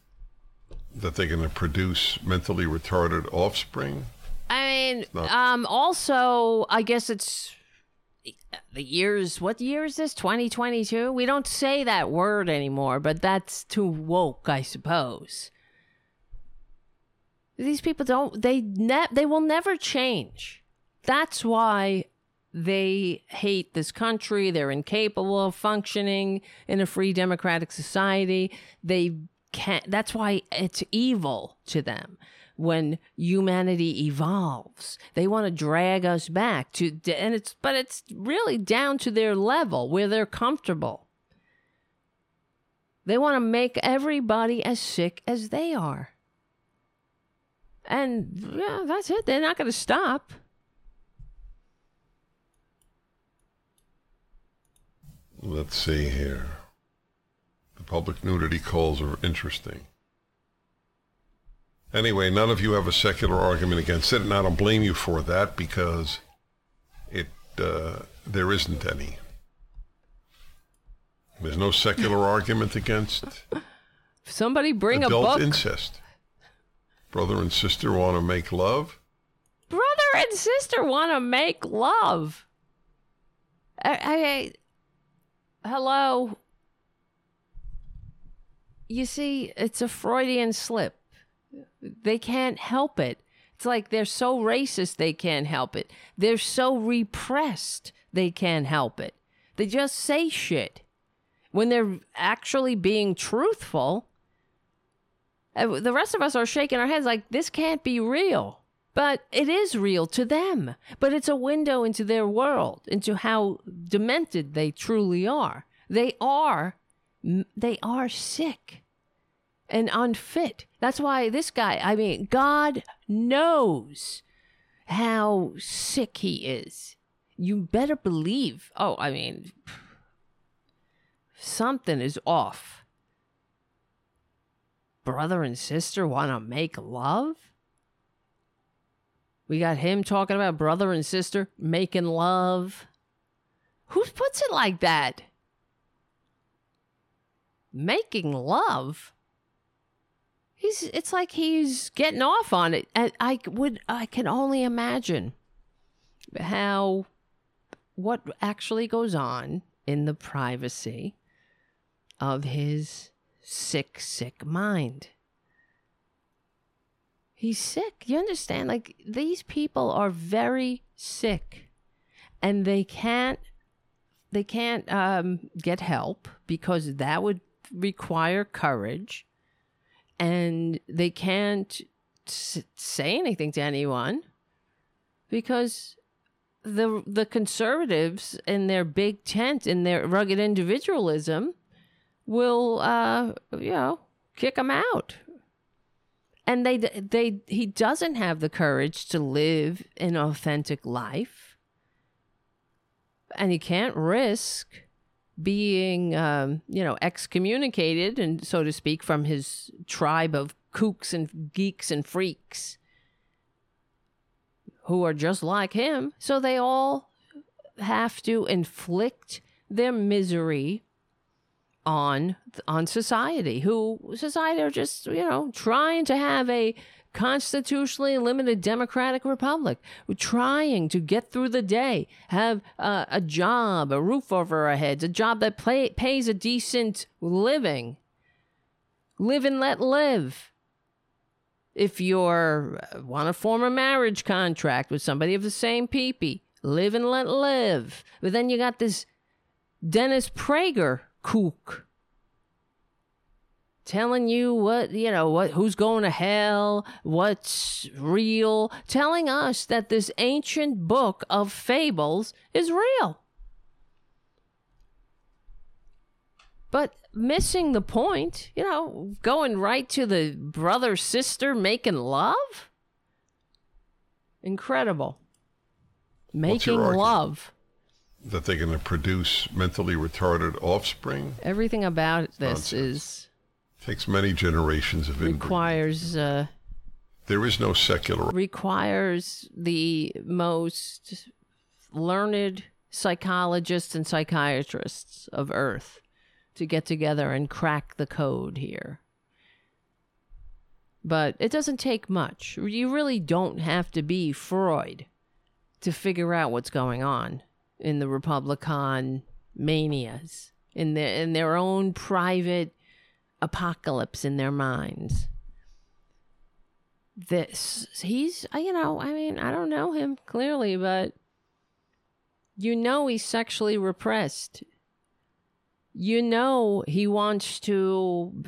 That they're going to produce mentally retarded offspring? I mean, um, also, I guess it's the years. What year is this? 2022? We don't say that word anymore, but that's too woke, I suppose. These people don't. They ne- They will never change. That's why they hate this country. They're incapable of functioning in a free democratic society. They can't. That's why it's evil to them when humanity evolves. They want to drag us back to, and it's, but it's really down to their level where they're comfortable. They want to make everybody as sick as they are. And yeah, that's it. They're not going to stop. Let's see here. The public nudity calls are interesting. Anyway, none of you have a secular argument against it, and I don't blame you for that because it uh, there isn't any. There's no secular argument against Somebody bring adult a book. incest. Brother and sister want to make love. brother and sister want to make love. I, hello. You see, it's a Freudian slip. They can't help it. It's like they're so racist they can't help it. They're so repressed they can't help it. They just say shit when they're actually being truthful. Uh, The rest of us are shaking our heads like this can't be real. But it is real to them. But it's a window into their world, into how demented they truly are. They are they are sick and unfit. That's why this guy, I mean, God knows how sick he is. You better believe. Oh, I mean, something is off. Brother and sister want to make love? We got him talking about brother and sister making love. Who puts it like that? Making love? He's it's like he's getting off on it. And I would I can only imagine how what actually goes on in the privacy of his sick, sick mind. He's sick. You understand? Like these people are very sick, and they can't they can't um, get help because that would require courage, and they can't s- say anything to anyone because the the conservatives in their big tent in their rugged individualism will uh you know kick them out. And they they he doesn't have the courage to live an authentic life. And he can't risk being um, you know excommunicated and so to speak from his tribe of kooks and geeks and freaks who are just like him. So they all have to inflict their misery on on society who society are just you know trying to have a constitutionally limited democratic republic We're trying to get through the day have uh, a job a roof over our heads a job that pay, pays a decent living. Live and let live. If you're uh, want to form a marriage contract with somebody of the same peepee live and let live. But then you got this dennis prager kook. Telling you what you know what who's going to hell what's real. Telling us that this ancient book of fables is real. But missing the point you know going right to the brother sister making love? Incredible. Making love That they're going to produce mentally retarded offspring everything about this nonsense. is takes many generations of requires uh There is no secular. requires the most learned psychologists and psychiatrists of Earth to get together and crack the code here. But it doesn't take much. You really don't have to be Freud to figure out what's going on in the Republican manias, in their in their own private apocalypse in their minds. This he's you know i mean i don't know him clearly but you know he's sexually repressed. You know he wants to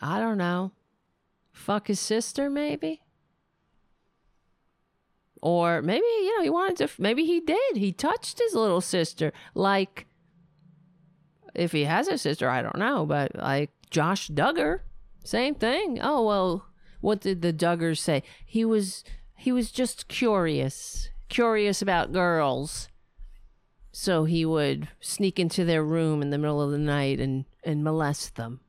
i don't know fuck his sister maybe or maybe you know he wanted to maybe he did. He touched his little sister. Like if he has a sister i don't know but like josh duggar same thing. Oh well what did the duggars say? He was he was just curious curious about girls. So he would sneak into their room in the middle of the night and and molest them.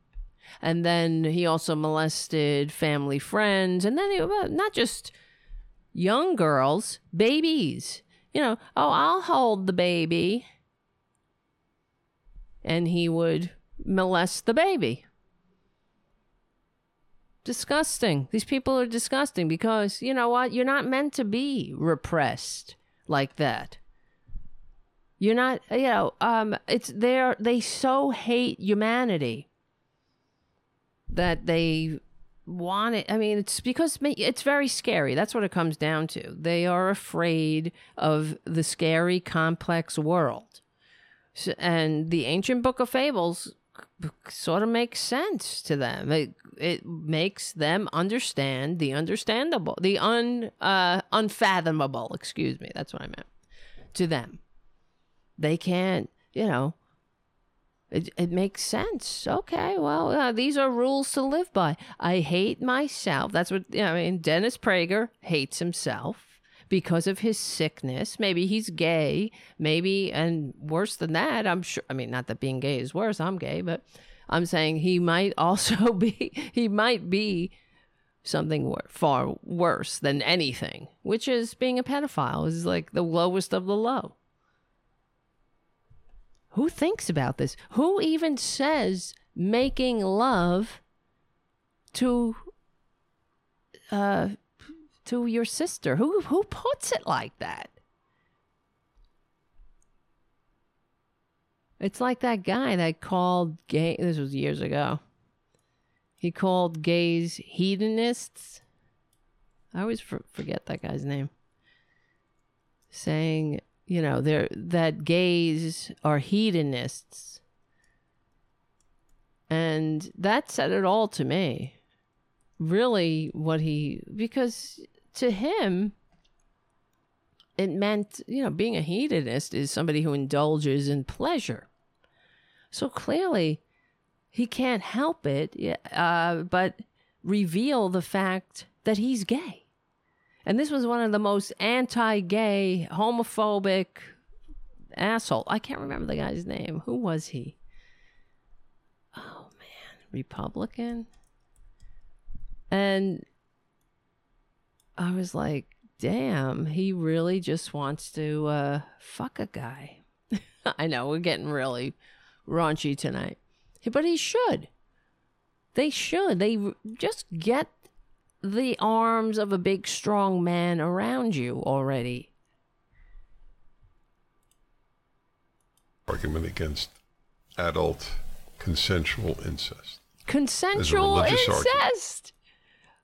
And then he also molested family friends. And then he, not just young girls babies. You know oh i'll hold the baby. And he would molest the baby. Disgusting. These people are disgusting because you know what? You're not meant to be repressed like that. You're not you know um it's there they so hate humanity that they want it. I mean it's because it's very scary. That's what it comes down to. They are afraid of the scary complex world. S and the ancient book of fables sort of makes sense to them. It, it makes them understand the understandable the un uh unfathomable excuse me that's what i meant to them. They can't you know it, it makes sense. Okay, well, uh, these are rules to live by. I hate myself. That's what you know, I mean. Dennis Prager hates himself because of his sickness. Maybe he's gay. Maybe, and worse than that, I'm sure. I mean, not that being gay is worse. I'm gay, but I'm saying he might also be. He might be something wor- far worse than anything, which is being a pedophile. Is like the lowest of the low. Who thinks about this? Who even says making love to uh to your sister? Who who puts it like that? It's like that guy that called gay this was years ago. He called gays hedonists. I always for- forget that guy's name. Saying, you know, they're, that gays are hedonists. And that said it all to me. Really, what he, because to him, it meant, you know, being a hedonist is somebody who indulges in pleasure. So clearly, he can't help it, uh, but reveal the fact that he's gay. And this was one of the most anti gay, homophobic asshole. I can't remember the guy's name. Who was he? Oh, man. Republican? And I was like, damn, he really just wants to uh, fuck a guy. I know, we're getting really raunchy tonight. But he should. They should. They just get the arms of a big, strong man around you already. Argument against adult consensual incest. Consensual religious argument. incest.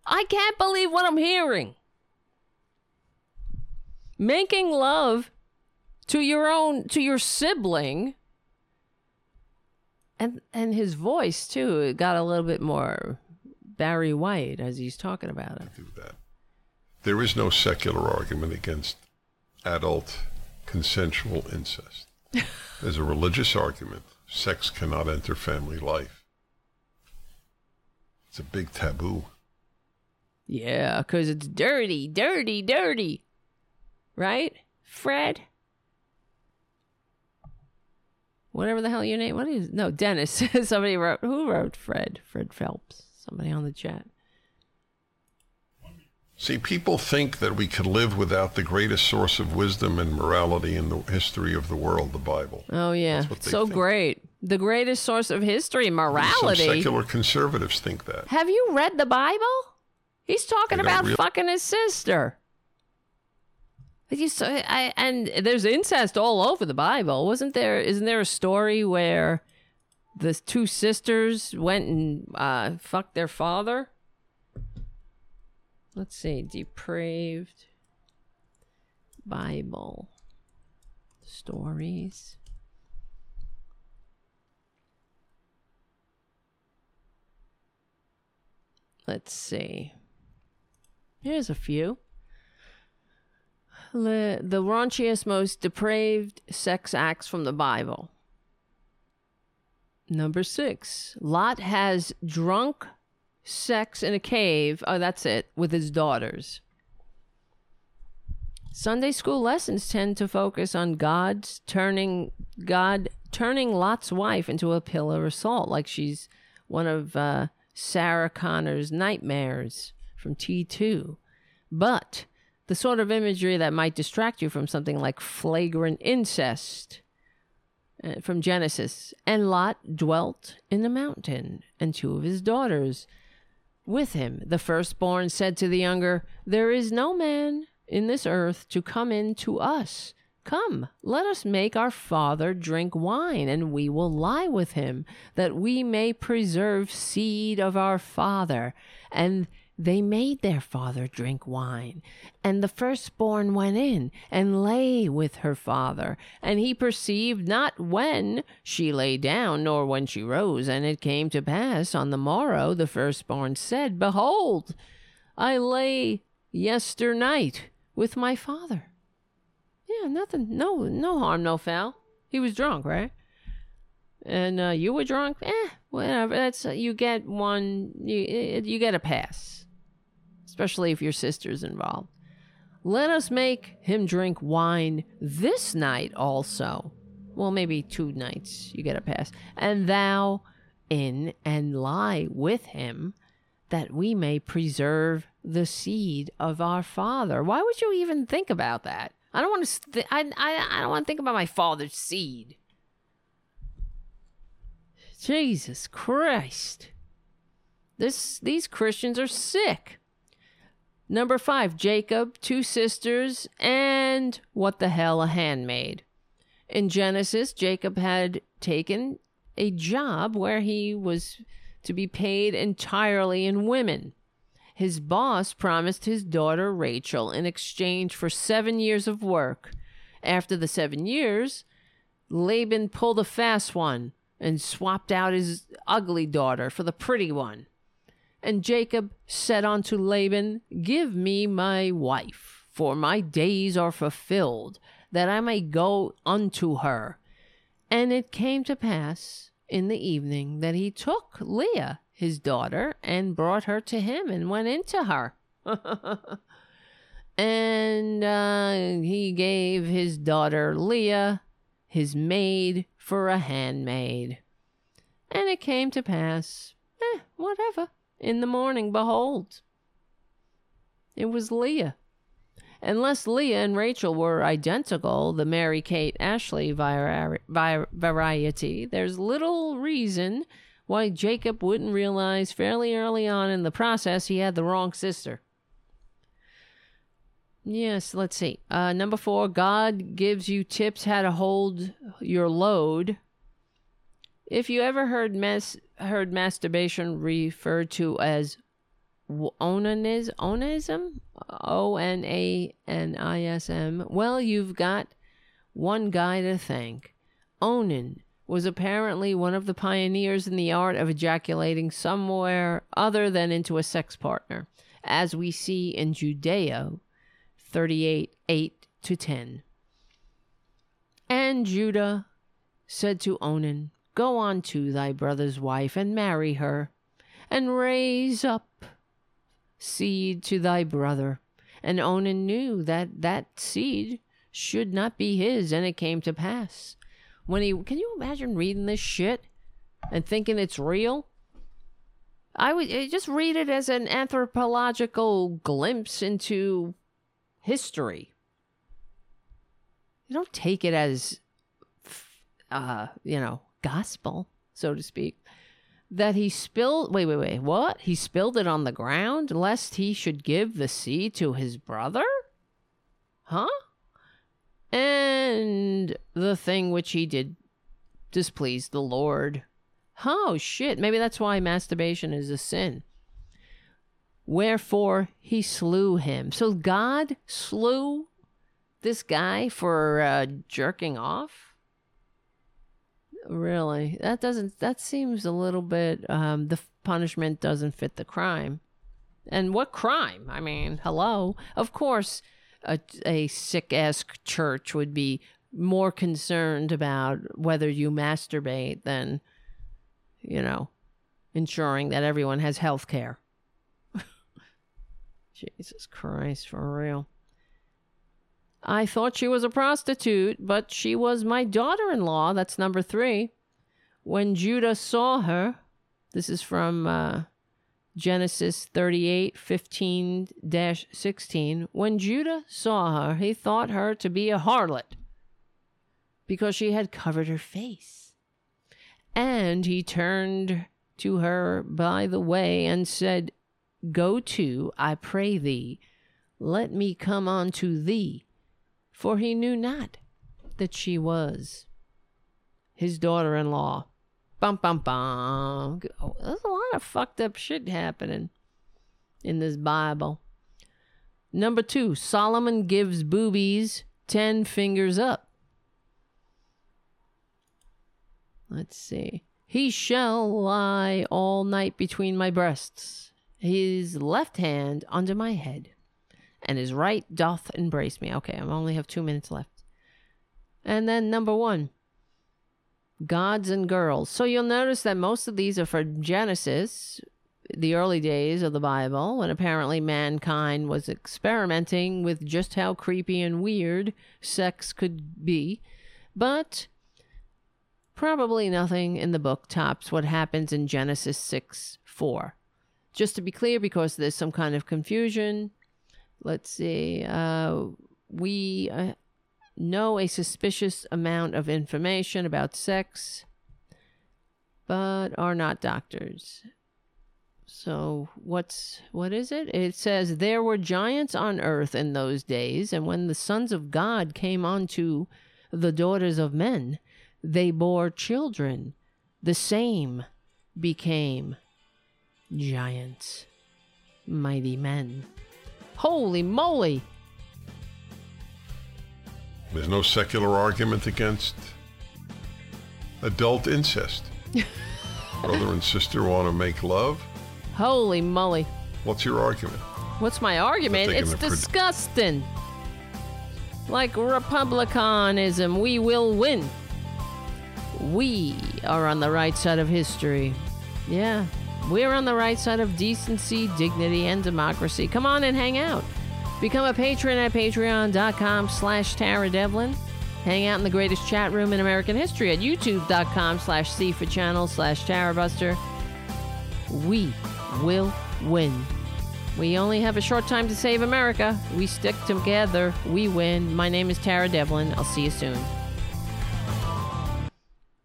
I can't believe what I'm hearing. Making love to your own to your sibling and and his voice too it got a little bit more Barry White as he's talking about it. Do that. There is no secular argument against adult consensual incest. There's a religious argument. Sex cannot enter family life. It's a big taboo. Yeah, cuz it's dirty, dirty, dirty. Right? Fred? Whatever the hell your name. What is No, Dennis. Somebody wrote who wrote Fred? Fred Phelps. Somebody on the chat. See, people think that we could live without the greatest source of wisdom and morality in the history of the world, the Bible. Oh yeah, so think. great. The greatest source of history, morality. Some secular conservatives think that. Have you read the Bible? He's talking about real- fucking his sister. You so I and there's incest all over the Bible. Wasn't there isn't there a story where the two sisters went and uh fucked their father? Let's see, depraved Bible stories. Let's see. Here's a few. Le- the raunchiest, most depraved sex acts from the Bible. Number six. Lot has drunk sex in a cave. Oh, that's it. With his daughters. Sunday school lessons tend to focus on God's turning God turning Lot's wife into a pillar of salt, like she's one of uh, Sarah Connor's nightmares from T2. But the sort of imagery that might distract you from something like flagrant incest uh, from Genesis. And Lot dwelt in the mountain, and two of his daughters with him. The firstborn said to the younger, There is no man in this earth to come in to us. Come, let us make our father drink wine, and we will lie with him, that we may preserve seed of our father. And they made their father drink wine. And the firstborn went in and lay with her father. And he perceived not when she lay down, nor when she rose. And it came to pass on the morrow, the firstborn said, Behold, I lay yesternight with my father. Yeah, nothing, no, no harm, no foul. He was drunk, right? And uh, you were drunk. Eh, whatever. That's you get one. You you get a pass, especially if your sister's involved. Let us make him drink wine this night also. Well, maybe two nights you get a pass. And thou in and lie with him, that we may preserve the seed of our father. Why would you even think about that? I don't want to. St- I, I I don't want to think about my father's seed. Jesus Christ. This these Christians are sick. Number 5, Jacob, two sisters, and what the hell a handmaid. In Genesis, Jacob had taken a job where he was to be paid entirely in women. his boss promised his daughter Rachel in exchange for seven years of work. After the seven years, Laban pulled a fast one and swapped out his ugly daughter for the pretty one. And Jacob said unto Laban, Give me my wife, for my days are fulfilled, that I may go unto her. And it came to pass in the evening that he took Leah, his daughter, and brought her to him and went into her. and uh, he gave his daughter Leah, his maid, for a handmaid. And it came to pass, eh, whatever. In the morning, behold, it was Leah. Unless Leah and Rachel were identical, the Mary Kate Ashley variety, there's little reason why Jacob wouldn't realize fairly early on in the process he had the wrong sister. Yes, let's see. Uh, number four, God gives you tips how to hold your load. If you ever heard heard masturbation referred to as onanism, onanism, O N A N I S M, well, you've got one guy to thank. Onan was apparently one of the pioneers in the art of ejaculating somewhere other than into a sex partner, as we see in Judeo 38 8 to 10. And Judah said to Onan, Go on to thy brother's wife and marry her, and raise up seed to thy brother. And Onan knew that that seed should not be his, and it came to pass. When he, can you imagine reading this shit and thinking it's real? I would eh, just read it as an anthropological glimpse into history. You don't take it as, uh, you know, gospel, so to speak. That he spilled, wait, wait, wait, what? He spilled it on the ground lest he should give the seed to his brother? Huh? And the thing which he did displeased the Lord. Oh, shit. Maybe that's why masturbation is a sin. Wherefore he slew him. So God slew this guy for uh, jerking off? Really? That doesn't, that seems a little bit, um, the punishment doesn't fit the crime. And what crime? I mean, hello. Of course, a, a sick ass church would be more concerned about whether you masturbate than, you know, ensuring that everyone has health care. Jesus Christ, for real. I thought she was a prostitute, but she was my daughter in law. That's number three. When Judah saw her, this is from uh, Genesis 38 15 16. When Judah saw her, he thought her to be a harlot because she had covered her face. And he turned to her by the way and said, Go to, I pray thee, let me come unto thee. For he knew not that she was his daughter in law. Bum, bum, bum. Oh, there's a lot of fucked up shit happening in this Bible. Number two, Solomon gives boobies 10 fingers up. Let's see. He shall lie all night between my breasts, his left hand under my head, and his right doth embrace me. Okay, I only have two minutes left. And then number one, gods and girls. So you'll notice that most of these are for Genesis, the early days of the Bible, when apparently mankind was experimenting with just how creepy and weird sex could be. But probably nothing in the book tops what happens in Genesis 6 4. Just to be clear, because there's some kind of confusion, let's see. Uh, we uh, know a suspicious amount of information about sex, but are not doctors. So what's what is it? It says there were giants on earth in those days, and when the sons of God came unto the daughters of men, they bore children. The same became giants. mighty men. Holy moly! There's no secular argument against adult incest. Brother and sister want to make love. Holy moly! What's your argument? What's my argument? It's disgusting. Like Republicanism, we will win. We are on the right side of history. Yeah, we're on the right side of decency, dignity, and democracy. Come on and hang out. Become a patron at patreon.com slash Tara Devlin. Hang out in the greatest chat room in American history at youtube.com slash C for channel slash Tarabuster. We will win. We only have a short time to save America. We stick together. We win. My name is Tara Devlin. I'll see you soon.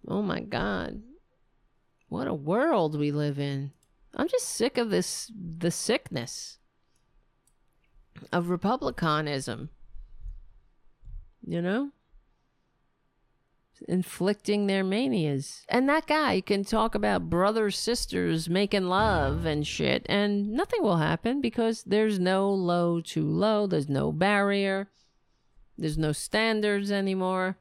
Oh my God. What a world we live in. I'm just sick of this, the sickness of republicanism. You know? Inflicting their manias. And that guy can talk about brothers, sisters making love and shit, and nothing will happen because there's no low too low, there's no barrier, there's no standards anymore.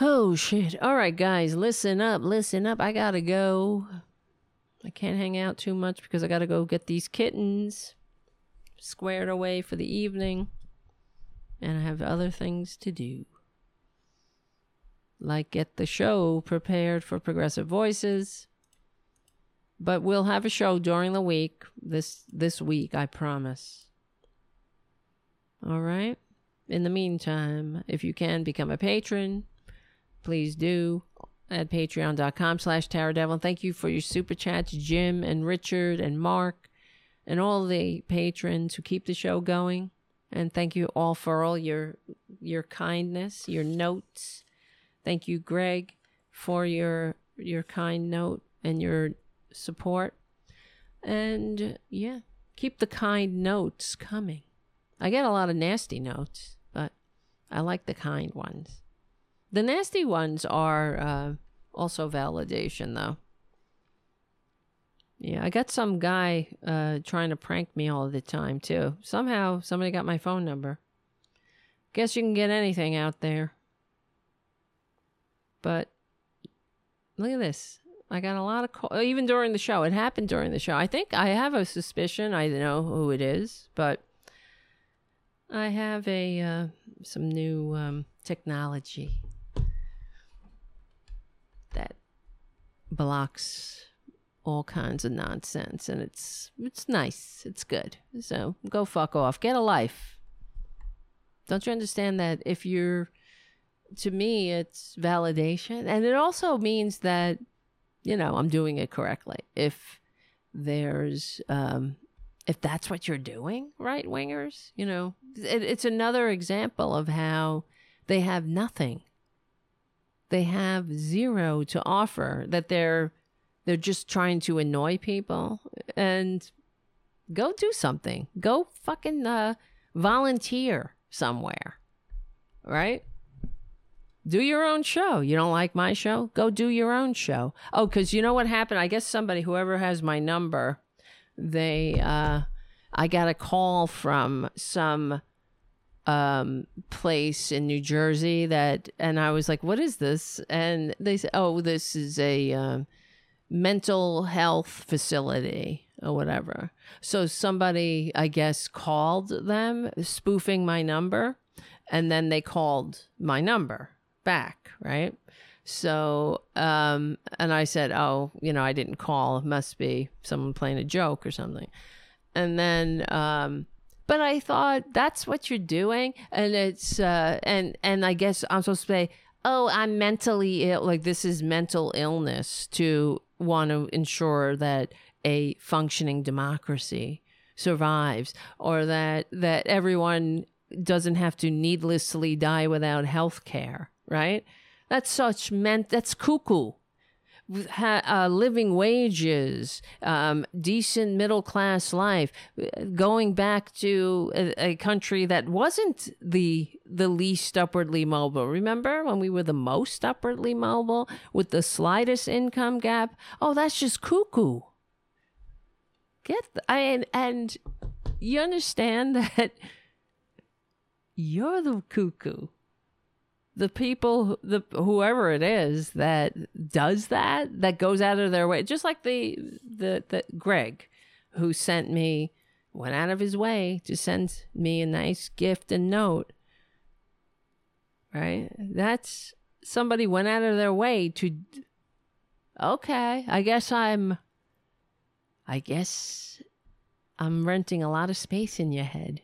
Oh shit. All right, guys, listen up, listen up. I gotta go. I can't hang out too much because I gotta go get these kittens squared away for the evening. And I have other things to do. Like get the show prepared for Progressive Voices. But we'll have a show during the week this this week, I promise. All right? In the meantime, if you can become a patron, please do at patreon.com slash Tara Dublin. Thank you for your super chats, Jim and Richard and Mark and all the patrons who keep the show going. And thank you all for all your your kindness, your notes. Thank you, Greg, for your your kind note and your support. And yeah, keep the kind notes coming. I get a lot of nasty notes, but I like the kind ones. The nasty ones are uh, also validation, though. Yeah, I got some guy uh, trying to prank me all the time, too. Somehow, somebody got my phone number. Guess you can get anything out there. But look at this. I got a lot of call, even during the show. It happened during the show. I think I have a suspicion. I know who it is, but I have a uh, some new um, technology that blocks all kinds of nonsense, and it's it's nice. It's good. So go fuck off. Get a life. Don't you understand that if you're to me it's validation and it also means that you know i'm doing it correctly if there's um if that's what you're doing right wingers you know it, it's another example of how they have nothing they have zero to offer that they're they're just trying to annoy people and go do something go fucking uh volunteer somewhere right do your own show. You don't like my show? Go do your own show. Oh, because you know what happened? I guess somebody, whoever has my number, they, uh, I got a call from some um place in New Jersey that and I was like what is this and they said oh this is a um mental health facility or whatever so somebody I guess called them spoofing my number and then they called my number back, right? So, um, and I said, oh, you know, I didn't call. It must be someone playing a joke or something. And then, um, but I thought that's what you're doing, and it's, uh, and and I guess I'm supposed to say, oh, I'm mentally ill. Like this is mental illness to want to ensure that a functioning democracy survives, or that that everyone doesn't have to needlessly die without health care, right? That's such meant, that's cuckoo. Uh, living wages, um, decent middle class life, going back to a, a country that wasn't the the least upwardly mobile. Remember when we were the most upwardly mobile with the slightest income gap? Oh, that's just cuckoo. get th- I and, and you understand that you're the cuckoo. The people, the whoever it is that does that, that goes out of their way, just like the the the Greg, who sent me, went out of his way to send me a nice gift and note. Right, that's somebody went out of their way to. Okay, I guess I'm. I guess I'm renting a lot of space in your head.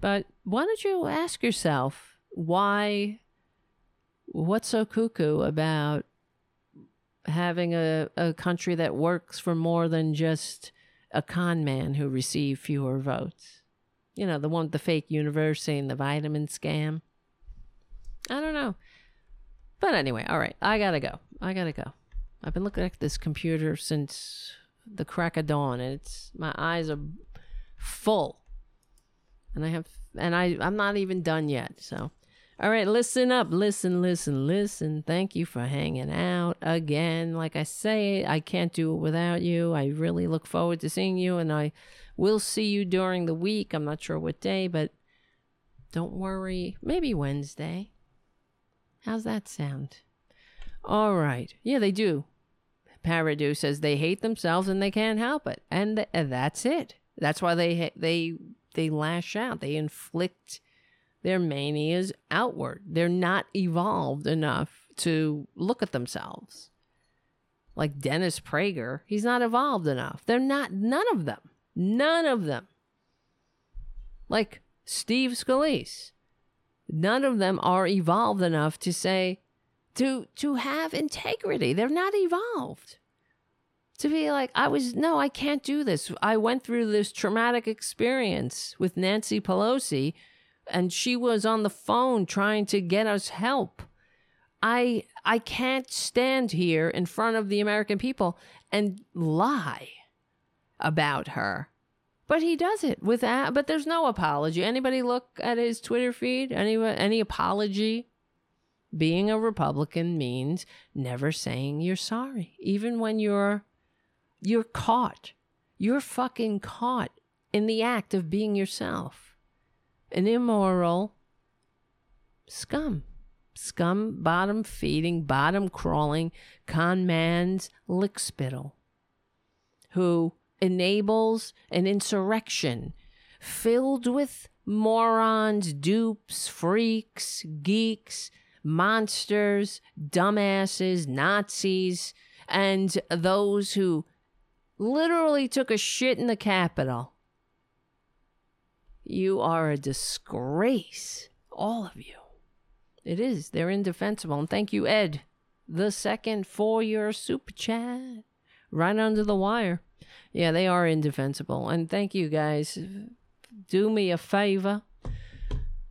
But why don't you ask yourself why, what's so cuckoo about having a, a country that works for more than just a con man who received fewer votes? You know, the one with the fake university and the vitamin scam. I don't know. But anyway, all right, I gotta go. I gotta go. I've been looking at this computer since the crack of dawn, and it's my eyes are full, and I have, and I I'm not even done yet. So, all right, listen up, listen, listen, listen. Thank you for hanging out again. Like I say, I can't do it without you. I really look forward to seeing you, and I will see you during the week. I'm not sure what day, but don't worry, maybe Wednesday. How's that sound? All right. Yeah, they do. Paradu says they hate themselves and they can't help it, and, th- that's it. That's why they ha- they they lash out. They inflict their mania is outward. They're not evolved enough to look at themselves. Like Dennis Prager, he's not evolved enough. They're not. None of them. None of them. Like Steve Scalise, none of them are evolved enough to say to to have integrity. They're not evolved. To be like, I was no, I can't do this. I went through this traumatic experience with Nancy Pelosi and she was on the phone trying to get us help. I I can't stand here in front of the American people and lie about her. But he does it without but there's no apology. Anybody look at his Twitter feed? Any any apology? being a Republican means never saying you're sorry, even when you're you're caught. You're fucking caught in the act of being yourself. An immoral scum. Scum, bottom feeding, bottom crawling, con man's lickspittle who enables an insurrection filled with morons, dupes, freaks, geeks, monsters, dumbasses, Nazis, and those who literally took a shit in the Capitol. You are a disgrace, all of you. It is. They're indefensible. And thank you, Ed, the second for your super chat. Right under the wire. Yeah, they are indefensible. And thank you guys. Do me a favor.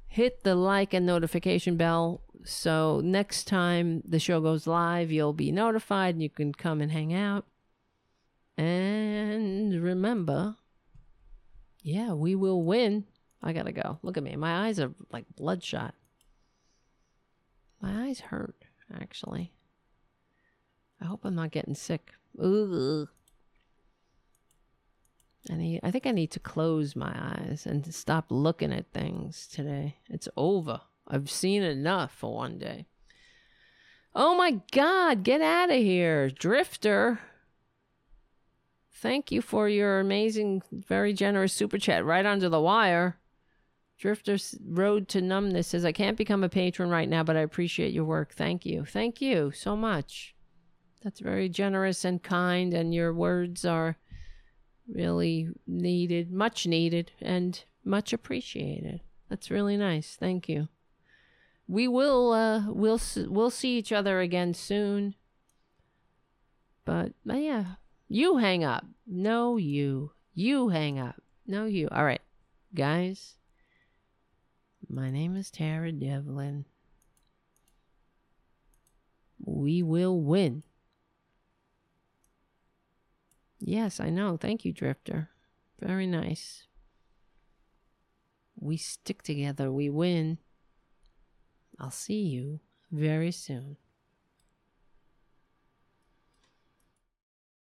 Hit the like and notification bell so next time the show goes live, you'll be notified and you can come and hang out. And remember, yeah, we will win. I gotta go. Look at me. My eyes are like bloodshot. My eyes hurt, actually. I hope I'm not getting sick. Ugh. I need, I think I need to close my eyes and to stop looking at things today. It's over. I've seen enough for one day. Oh my God, get out of here, Drifter. Thank you for your amazing, very generous super chat right under the wire. Drifter's Road to Numbness says, I can't become a patron right now, but I appreciate your work. Thank you. Thank you so much. That's very generous and kind, and your words are really needed, much needed, and much appreciated. That's really nice. Thank you we will uh we'll we'll see each other again soon but uh, yeah you hang up. No you. You hang up. No you. All right. Guys my name is Tara Dublin. We will win. Yes i know. Thank you drifter. Very nice. We stick together. We win. I'll see you very soon.